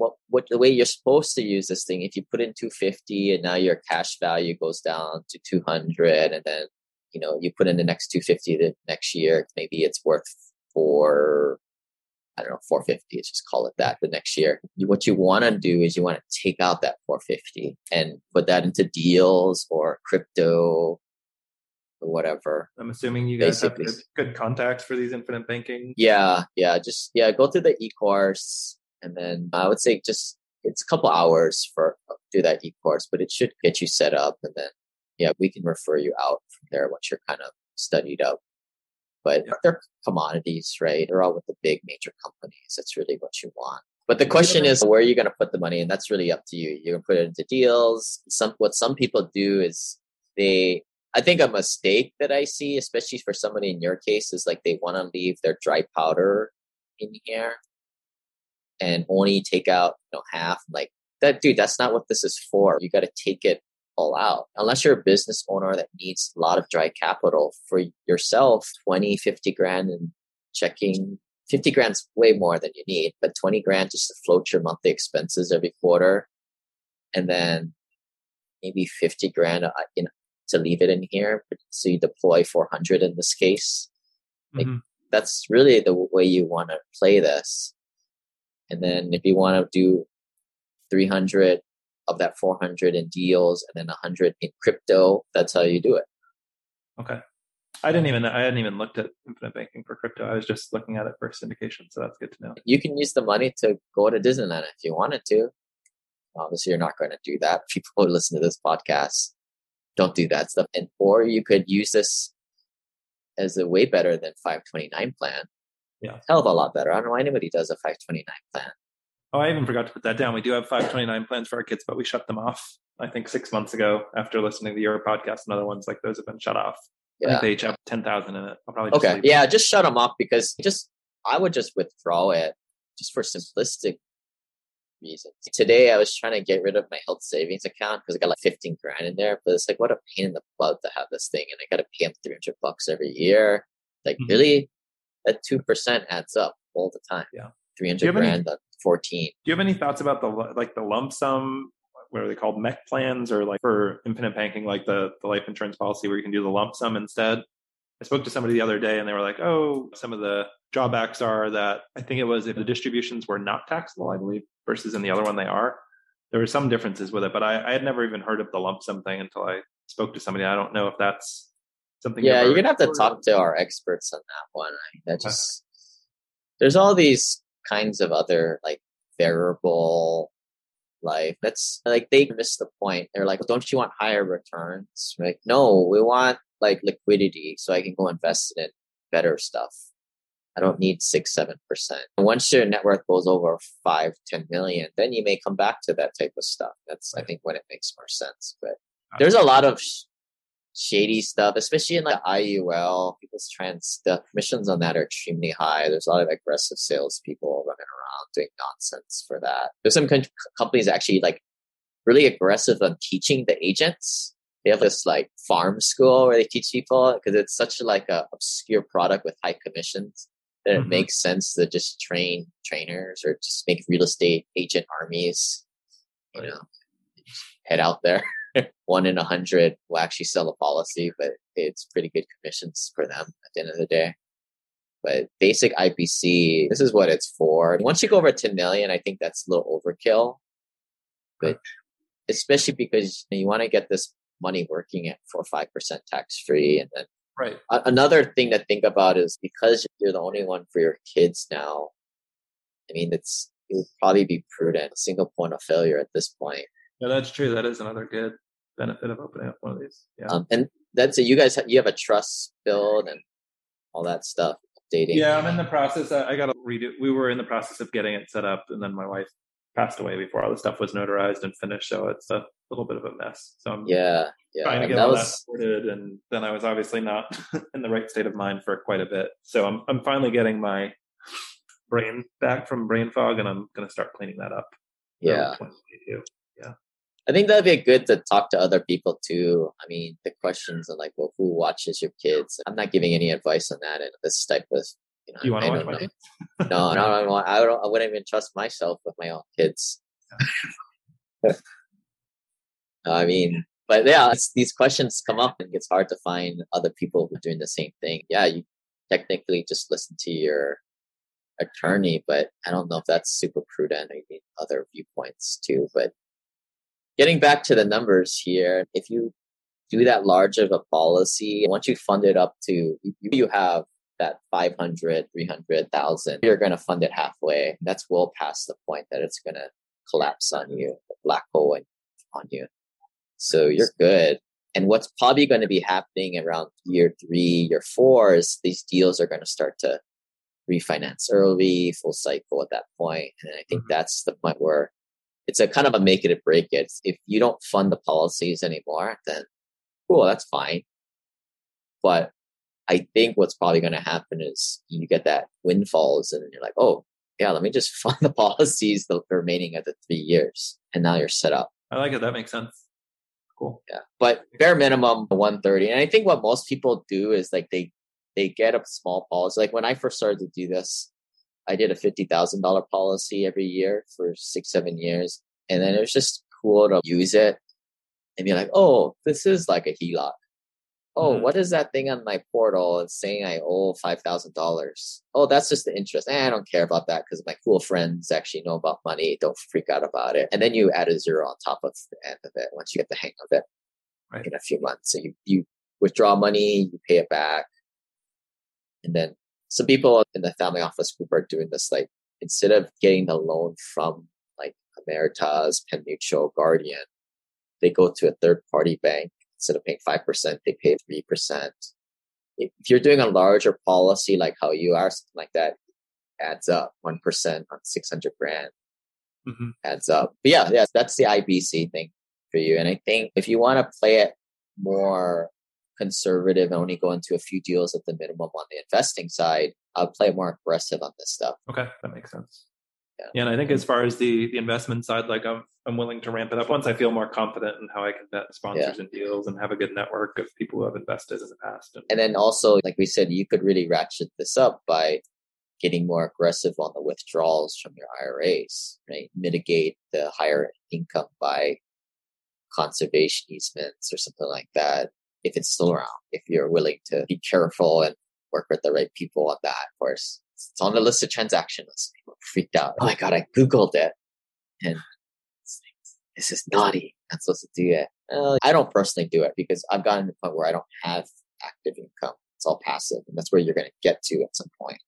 what what the way you're supposed to use this thing. If you put in two fifty and now your cash value goes down to two hundred, and then you know you put in the next two fifty the next year, maybe it's worth four I don't know, 450. Let's just call it that the next year. You, what you want to do is you want to take out that 450 and put that into deals or crypto or whatever. I'm assuming you guys Basically. have good, good contacts for these infinite banking. Yeah, yeah, just yeah, go through the e-course and then I would say just it's a couple hours for do that e-course, but it should get you set up and then yeah, we can refer you out from there once you're kind of studied up. But they're commodities, right? They're all with the big major companies. That's really what you want. But the question is, where are you going to put the money? And that's really up to you. You can put it into deals. Some what some people do is they. I think a mistake that I see, especially for somebody in your case, is like they want to leave their dry powder in here and only take out you know half. Like that, dude. That's not what this is for. You got to take it all out. Unless you're a business owner that needs a lot of dry capital for yourself, 20, 50 grand and checking 50 grand's way more than you need, but 20 grand just to float your monthly expenses every quarter. And then maybe 50 grand uh, in, to leave it in here. So you deploy 400 in this case. Like, Mhm. That's really the way you want to play this. And then if you want to do 300 of that 400 in deals and then 100 in crypto, that's how you do it. Okay. I didn't even I hadn't even looked at infinite banking for crypto. I was just looking at it for syndication, so that's good to know. You can use the money to go to Disneyland if you wanted to. Obviously, you're not going to do that. People who listen to this podcast don't do that stuff. And or you could use this as a way better than 529 plan. Yeah. Hell of a lot better. I don't know why anybody does a 529 plan. Oh, I even forgot to put that down. We do have 529 plans for our kids, but we shut them off. I think six months ago after listening to your podcast and other ones like those have been shut off. Yeah. they each have 10,000 in it. I'll probably just Okay. it. Yeah, just shut them off because just I would just withdraw it just for simplistic reasons. Today I was trying to get rid of my health savings account because I got like 15 grand in there, but it's like what a pain in the butt to have this thing and I gotta pay them 300 bucks every year. Like Mhm. really? That 2% adds up all the time. Yeah. 300 Do you have any- grand on 14. Do you have any thoughts about the like the lump sum? What are they called? MEC plans or like for infinite banking, like the, the life insurance policy where you can do the lump sum instead? I spoke to somebody the other day and they were like, oh, some of the drawbacks are that I think it was if the distributions were not taxable, I believe, versus in the other one they are. There were some differences with it, but I, I had never even heard of the lump sum thing until I spoke to somebody. I don't know if that's something. Yeah, you're gonna have to talk to our experts on that one. I, that just there's all these kinds of other like variable life. That's like they miss the point. They're like, don't you want higher returns? We're like, no, we want like liquidity so I can go invest in better stuff. I don't need six, seven percent. Once your net worth goes over five, ten million, then you may come back to that type of stuff. That's I think when it makes more sense. But there's a lot of shady stuff, especially in like IUL. People's trans stuff. Commissions on that are extremely high. There's a lot of aggressive salespeople running around doing nonsense for that. There's some companies actually like really aggressive on teaching the agents. They have this like farm school where they teach people because it's such like a obscure product with high commissions that it Mhm. makes sense to just train trainers or just make real estate agent armies. You know, head out there. One in a hundred will actually sell a policy, but it's pretty good commissions for them at the end of the day. But basic IBC, this is what it's for. Once you go over 10 million, I think that's a little overkill. But especially because you want to get this money working at for 5% tax free. And then Right. a- another thing to think about is because you're the only one for your kids now, I mean, it's, it would probably be prudent. A Single point of failure at this point. Yeah, that's true. That is another good benefit of opening up one of these. Yeah. Um, and that's it. You guys, have, you have a trust build and all that stuff, updating. Yeah, I'm in the process. I, I got to redo. We were in the process of getting it set up, and then my wife passed away before all the stuff was notarized and finished. So it's a little bit of a mess. So I'm yeah, yeah. trying to get that all that sorted, and then I was obviously not in the right state of mind for quite a bit. So I'm I'm finally getting my brain back from brain fog, and I'm going to start cleaning that up. yeah. 2022. I think that'd be good to talk to other people too. I mean, the questions on like, well, who watches your kids? I'm not giving any advice on that and this type of. You know, Do you want to watch my kids? No, no, no, no, I don't. I wouldn't even trust myself with my own kids. I mean, but yeah, it's, these questions come up, and it's hard to find other people who are doing the same thing. Yeah, you technically just listen to your attorney, but I don't know if that's super prudent. I need other viewpoints too. But getting back to the numbers here, if you do that large of a policy, once you fund it up to, you, have that 500, 300,000, you're going to fund it halfway. That's well past the point that it's going to collapse on you, a black hole on you. So you're good. And what's probably going to be happening around year three, year four is these deals are going to start to refinance early, full cycle at that point. And I think Mhm. that's the point where it's a kind of a make it or break it. If you don't fund the policies anymore, then cool, that's fine. But I think what's probably going to happen is you get that windfalls and you're like, oh, yeah, let me just fund the policies the remaining of the three years. And now you're set up. I like it. That makes sense. Cool. Yeah. But bare minimum 130. And I think what most people do is like they they get a small policy. Like when I first started to do this, I did a fifty thousand dollar policy every year for six, seven years. And then it was just cool to use it and be like, oh, this is like a HELOC. Oh, Mhm. what is that thing on my portal? It's saying I owe five thousand dollars. Oh, that's just the interest. Eh, I don't care about that because my cool friends actually know about money. Don't freak out about it. And then you add a zero on top of the end of it once you get the hang of it Right. in a few months. So you, you withdraw money, you pay it back. And then some people in the family office group are doing this like instead of getting the loan from like Ameritas, Penn Mutual, Guardian, they go to a third party bank. Instead of paying 5%, they pay 3%. If you're doing a larger policy like how you are, something like that, adds up 1% on 600 grand Mhm. adds up. But yeah, yeah, that's the IBC thing for you. And I think if you want to play it more conservative and only go into a few deals at the minimum on the investing side, I'll play more aggressive on this stuff. Okay, that makes sense. Yeah. Yeah, and I think as far as the the investment side, like I'm I'm willing to ramp it up once I feel more confident in how I can vet sponsors and deals and have a good network of people who have invested in the past. And, And then also, like we said, you could really ratchet this up by getting more aggressive on the withdrawals from your IRAs, right? Mitigate the higher income by conservation easements or something like that. If it's still around, if you're willing to be careful and work with the right people on that, of course. It's on the list of transactions. People freaked out. Oh my God, I Googled it. And this is naughty. I'm supposed to do it. Uh, I don't personally do it because I've gotten to the point where I don't have active income. It's all passive. And that's where you're going to get to at some point.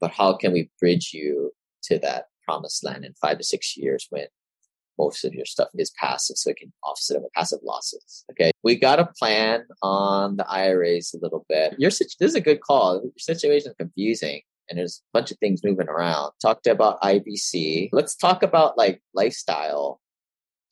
But how can we bridge you to that promised land in five to six years when most of your stuff is passive so it can offset the passive losses. Okay. We got a plan on the IRAs a little bit. Your situ- this is a good call. Your situation is confusing and there's a bunch of things moving around. Talked about IBC. Let's talk about like lifestyle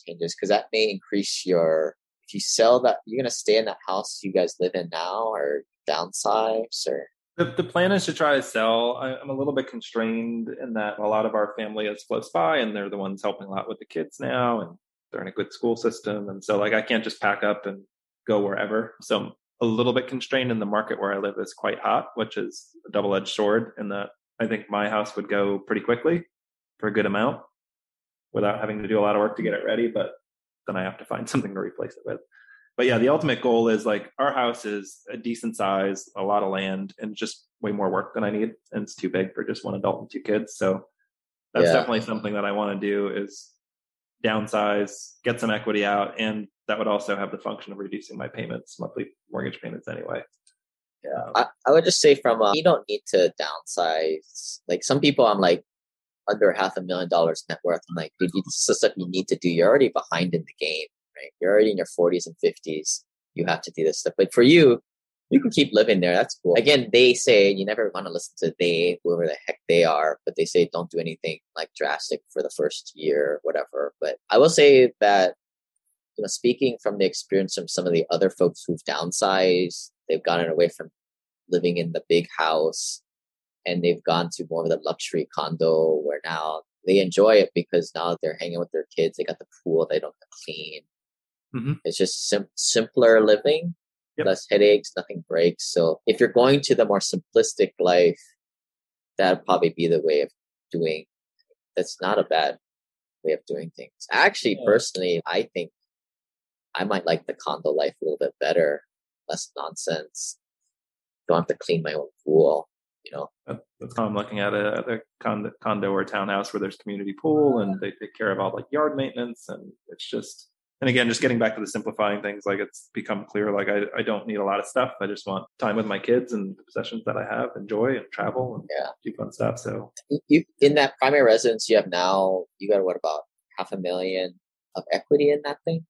changes because that may increase your if you sell that you're gonna stay in that house you guys live in now or downsize or the, the plan is to try to sell. I, I'm a little bit constrained in that a lot of our family is close by, and they're the ones helping a lot with the kids now, and they're in a good school system, and so like I can't just pack up and go wherever. So I'm a little bit constrained, in the market where I live is quite hot, which is a double edged sword. In that I think my house would go pretty quickly for a good amount without having to do a lot of work to get it ready, but then I have to find something to replace it with but yeah, the ultimate goal is like our house is a decent size, a lot of land, and just way more work than I need, and it's too big for just one adult and two kids. So that's Yeah. definitely something that I want to do is downsize, get some equity out, and that would also have the function of reducing my payments, monthly mortgage payments anyway. Yeah, I, I would just say from uh, you don't need to downsize. Like some people, I'm like under half a million dollars net worth. I'm like, dude, this is stuff you need to do. You're already behind in the game, right? You're already in your 40s and 50s. You have to do this stuff. But for you, you can keep living there. That's cool. Again, they say you never want to listen to they, whoever the heck they are, but they say don't do anything like drastic for the first year, whatever. But I will say that you know, speaking from the experience from some of the other folks who've downsized, they've gotten away from living in the big house and they've gone to more of the luxury condo where now they enjoy it because now they're hanging with their kids. They got the pool. They don't have to clean. Mhm. It's just sim- simpler living, Yep. less headaches, nothing breaks. So if you're going to the more simplistic life, that'd probably be the way of doing. That's not a bad way of doing things. Actually, Yeah. personally, I think I might like the condo life a little bit better, less nonsense. Don't have to clean my own pool, you know. That- That's how I'm looking at a, a condo, condo or townhouse where there's community pool and they take care of all like yard maintenance and it's just and again just getting back to the simplifying things like it's become clear like I, I don't need a lot of stuff I just want time with my kids and the possessions that I have enjoy and travel and Yeah. do fun stuff so You- in that primary residence you have now, you got what about half a million of equity in that thing?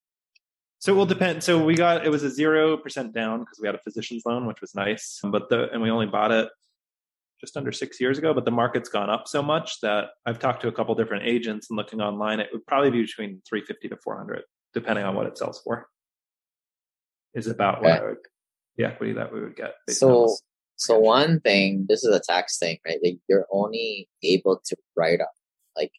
So it will depend. So we got it was a zero percent down because we had a physician's loan, which was nice. But the and we only bought it just under six years ago. But the market's gone up so much that I've talked to a couple different agents and looking online, it would probably be between three fifty to four hundred, depending on what it sells for. Is about what Okay. Would the equity that we would get. So so one thing, this is a tax thing, right? Like you're only able to write up like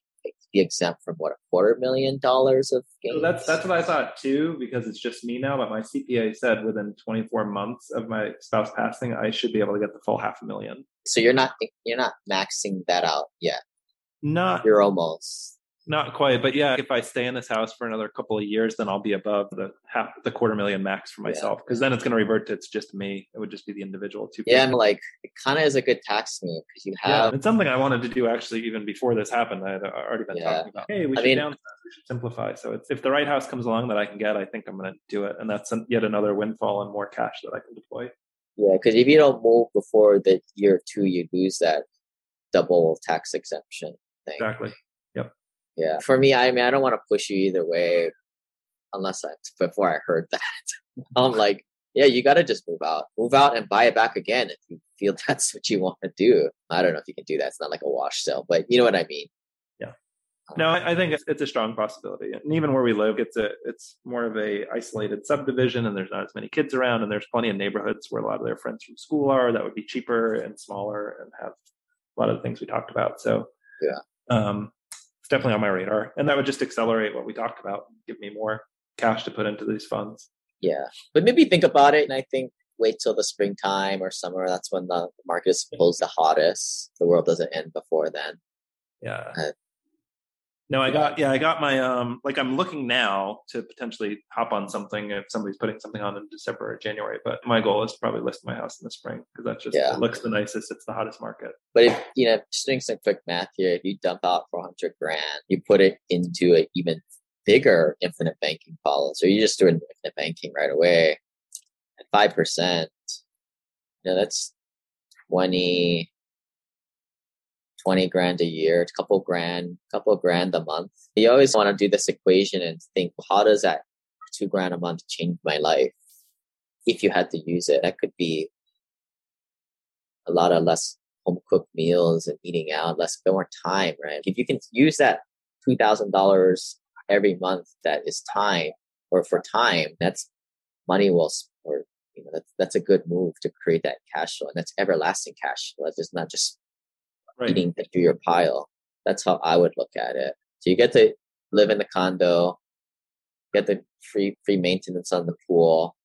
be exempt from what a quarter million dollars of gains. So that's that's what I thought too, because it's just me now. But my CPA said within 24 months of my spouse passing, I should be able to get the full half a million. so you're not you're not maxing that out yet. Not You're almost. Not quite, but yeah, if I stay in this house for another couple of years, then I'll be above the half the quarter million max for myself. Because then it's going to revert to it's just me. It would just be the individual two. Yeah, I'm like it kind of is a good tax move because you have. yeah. It's something I wanted to do actually even before this happened. I had already been Yeah. talking about. Hey, we I should mean- downsize. We should simplify. So it's, if the right house comes along that I can get, I think I'm going to do it, and that's yet another windfall and more cash that I can deploy. Yeah, because if you don't move before the year two, you lose that double tax exemption thing. Exactly. Yeah. For me, I mean, I don't want to push you either way, unless I before I heard that. I'm like, yeah, you got to just move out, move out, and buy it back again if you feel that's what you want to do. I don't know if you can do that. It's not like a wash sale, but you know what I mean. Yeah. No, I, I think it's, it's a strong possibility, and even where we live, it's a it's more of a isolated subdivision, and there's not as many kids around, and there's plenty of neighborhoods where a lot of their friends from school are. That would be cheaper and smaller, and have a lot of the things we talked about. So Yeah. um, definitely on my radar, and that would just accelerate what we talked about, give me more cash to put into these funds. Yeah, but maybe think about it, and I think wait till the springtime or summer. That's when the market is supposed the hottest. The world doesn't end before then. Yeah. Uh, No, I got yeah, I got my um like I'm looking now to potentially hop on something if somebody's putting something on in December or January. But my goal is to probably list my house in the spring because that's just Yeah. it looks the nicest. It's the hottest market. But if you know, just doing some quick math here, if you dump out four hundred grand, you put it into an even bigger infinite banking policy, or you just do an infinite banking right away at five percent. You know, that's 20, 20 grand a year, a couple grand, couple grand a month. You always want to do this equation and think, how does that two grand a month change my life? If you had to use it, that could be a lot of less home cooked meals and eating out, less more time, right? If you can use that two thousand dollars every month, that is time, or for time, that's money well, or you know, that's that's a good move to create that cash flow, and that's everlasting cash flow. Just not just Right. eating through your pile. That's how I would look at it. So you get to live in the condo, get the free free maintenance on the pool.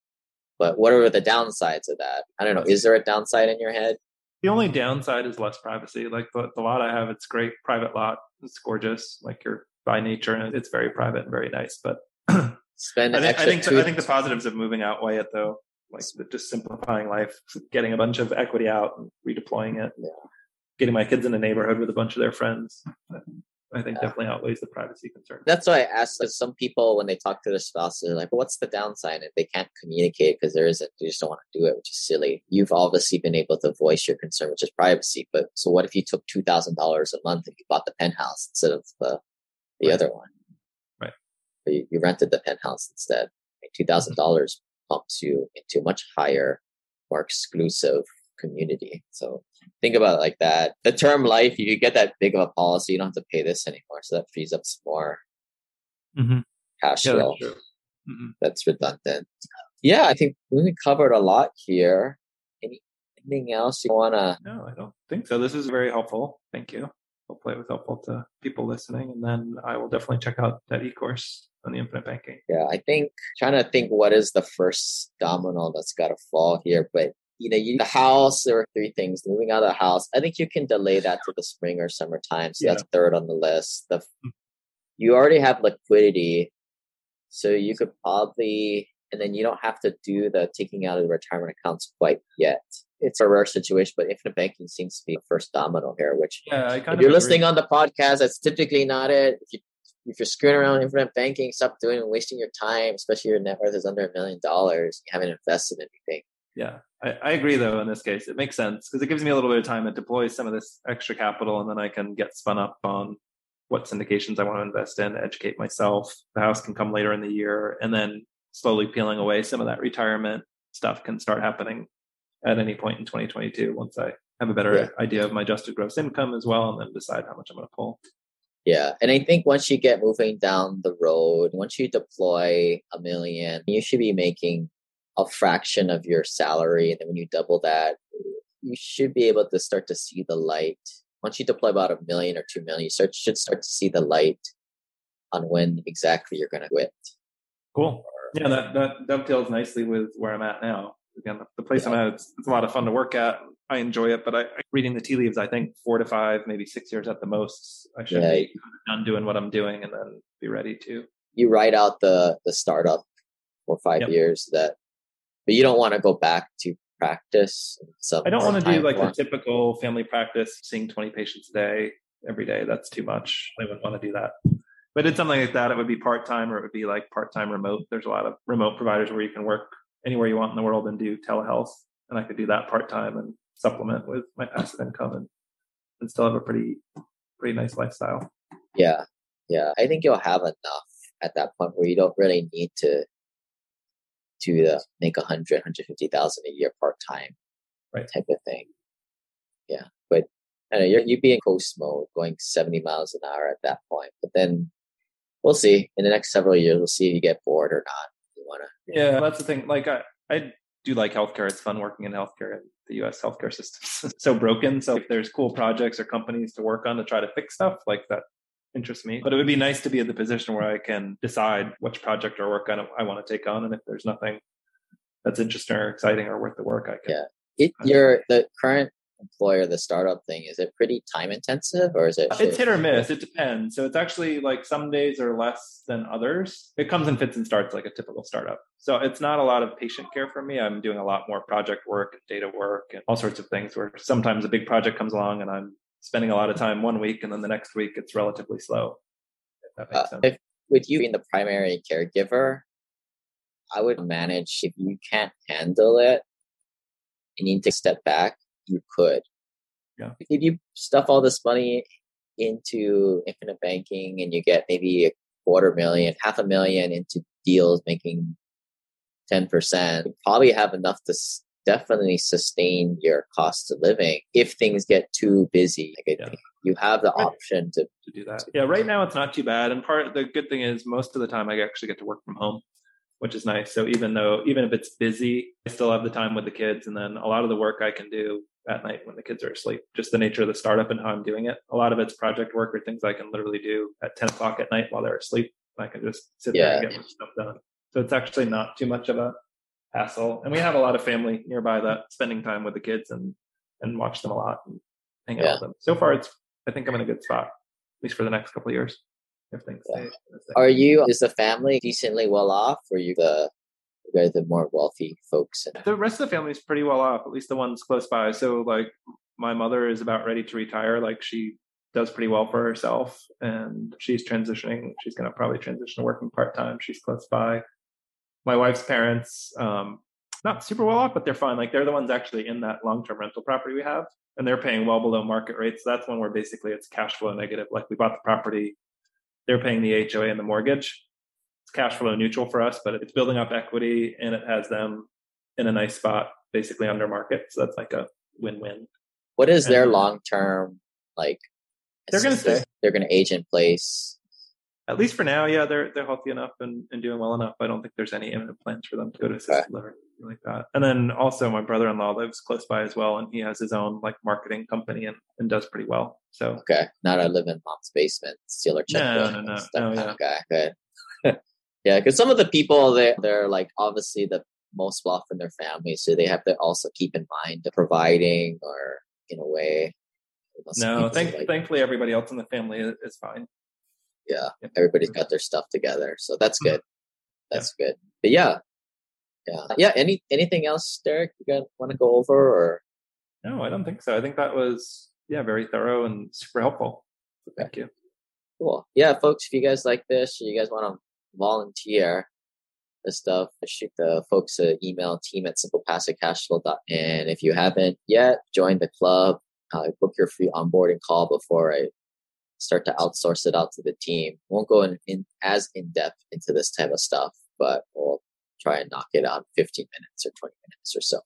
But what are the downsides of that? I don't know. Is there a downside in your head? The only downside is less privacy. Like the, the lot I have, it's great private lot. It's gorgeous. Like you're by nature, and it's very private and very nice. But I Spend an think I think, two, I think the positives of moving out weigh it though. Like just simplifying life, getting a bunch of equity out and redeploying it. Yeah. Getting my kids in a neighborhood with a bunch of their friends. I think Yeah. definitely outweighs the privacy concern. That's why I asked some people when they talk to their spouses, they're like, "What's the downside?" And they can't communicate because there isn't. They just don't want to do it, which is silly. You've obviously been able to voice your concern, which is privacy. But so, what if you took two thousand dollars a month and you bought the penthouse instead of the the Right. other one? Right. But you, you rented the penthouse instead. Two thousand dollars pumps you into much higher, more exclusive community. So think about it like that. The term life, if you get that big of a policy, you don't have to pay this anymore. So that frees up some more Mm-hmm. cash Yeah, flow that's. Mhm. that's redundant. Yeah, I think we covered a lot here. Anything else you want to? No, I don't think so. This is very helpful. Thank you. Hopefully, it was helpful to people listening. And then I will definitely check out that e course on the infinite banking. Yeah, I think trying to think what is the first domino that's got to fall here. But you know, you, the house. There are three things. Moving out of the house. I think you can delay that to the spring or summertime. So Yeah. that's third on the list. The hmm. you already have liquidity, so you could probably, and then you don't have to do the taking out of the retirement accounts quite yet. It's a rare situation, but infinite banking seems to be the first domino here, which Yeah, I kind if of you're agree. listening on the podcast, that's typically not it. If you if you're screwing around infinite banking, stop doing and wasting your time, especially your net worth is under a million dollars. You haven't invested in anything. Yeah, I, I agree though. In this case, it makes sense because it gives me a little bit of time to deploy some of this extra capital, and then I can get spun up on what syndications I want to invest in, educate myself. The house can come later in the year, and then slowly peeling away some of that retirement stuff can start happening at any point in 2022 once I have a better Yeah. idea of my adjusted gross income as well, and then decide how much I'm going to pull. Yeah. And I think once you get moving down the road, once you deploy a million, you should be making a fraction of your salary. And then when you double that, you should be able to start to see the light. Once you deploy about a million or two million, you start, should start to see the light on when exactly you're going to quit. Cool. Yeah, that, that dovetails nicely with where I'm at now. Again, the place I'm at, it's, it's a lot of fun to work at. I enjoy it, but I, reading the tea leaves, I think four to five, maybe six years at the most, I should Yeah. be done doing what I'm doing and then be ready to. you write out the the startup for five Yep. years that but you don't want to go back to practice I don't want to do like the typical family practice, seeing 20 patients a day every day. That's too much. I wouldn't want to do that. But it's something like that. It would be part time or it would be like part time remote. There's a lot of remote providers where you can work anywhere you want in the world and do telehealth and I could do that part time and supplement with my passive income and, and still have a pretty pretty nice lifestyle. Yeah, yeah. I think you'll have enough at that point where you don't really need to to uh, make a hundred, hundred fifty thousand a year part time, right? Type of thing. Yeah, but I know you're you'd be in coast mode, going seventy miles an hour at that point. But then we'll see in the next several years. We'll see if you get bored or not. You want to? Yeah, that's the thing. Like I, I do like healthcare. It's fun working in healthcare, the U.S. healthcare system so broken. So if there's cool projects or companies to work on to try to fix stuff, like that interests me. But it would be nice to be in the position where I can decide which project or work I, I want to take on, and if there's nothing that's interesting or exciting or worth the work, I can. Yeah, it, your the current employer, the startup thing, is it pretty time intensive or is it? It's hit or miss. It depends. So it's actually like some days are less than others. It comes in fits and starts like a typical startup. So it's not a lot of patient care for me. I'm doing a lot more project work and data work and all sorts of things where sometimes a big project comes along and I'm spending a lot of time one week and then the next week it's relatively slow. If that makes uh, sense. If, with you being the primary caregiver, I would manage if you can't handle it, you need to step back you could. Yeah. If you stuff all this money into infinite banking and you get maybe a quarter million, half a million into deals making 10%, you probably have enough to definitely sustain your cost of living if things get too busy. Like yeah. you have the option to, to do that. Yeah, right now it's not too bad. And part the good thing is most of the time I actually get to work from home which is nice. So even though even if it's busy, I still have the time with the kids, and then a lot of the work I can do at night when the kids are asleep. Just the nature of the startup and how I'm doing it. A lot of it's project work or things I can literally do at 10 o'clock at night while they're asleep. I can just sit yeah. there and get my stuff done. So it's actually not too much of a hassle. And we have a lot of family nearby that spending time with the kids and and watch them a lot and hang out with them. So far, it's I think I'm in a good spot, at least for the next couple of years. If things yeah. stay, Are you is the family decently well off, or you the you guys the more wealthy folks? The rest of the family is pretty well off, at least the ones close by. So like my mother is about ready to retire. Like she does pretty well for herself and she's transitioning. She's going to probably transition to working part time. She's close by. My wife's parents, um, not super well off, but they're fine. Like they're the ones actually in that long term rental property we have, and they're paying well below market rates. So that's one where basically it's cash flow negative. Like we bought the property, they're paying the HOA and the mortgage it's cash flow neutral for us, but it's building up equity and it has them in a nice spot, basically under market. So that's like a win-win. What is and their long-term like? They're going to stay. They're going to age in place. At least for now, yeah, they're they're healthy enough and, and doing well enough. I don't think there's any imminent plans for them to go to assisted okay. living like that. And then also, my brother-in-law lives close by as well, and he has his own like marketing company and, and does pretty well. So okay, not I live in mom's basement, steal her checkbook. No, no, no, no, yeah. Okay, good. Yeah, because some of the people they they're like obviously the most wealth in their family, so they have to also keep in mind the providing or in a way. No, thank, like, thankfully everybody else in the family is fine. Yeah, everybody's got their stuff together, so that's mm-hmm. good. That's yeah. good. But yeah, yeah, yeah. Any anything else, Derek? You got want to go over or? No, I don't think so. I think that was yeah very thorough and super helpful. So thank you. Cool. Yeah, folks, if you guys like this, you guys want to volunteer the stuff, shoot the folks an email team at simplepassivecashflow. Dot. And if you haven't yet, join the club. Uh, book your free onboarding call before I start to outsource it out to the team. Won't go in, in as in depth into this type of stuff, but we'll try and knock it out 15 minutes or 20 minutes or so.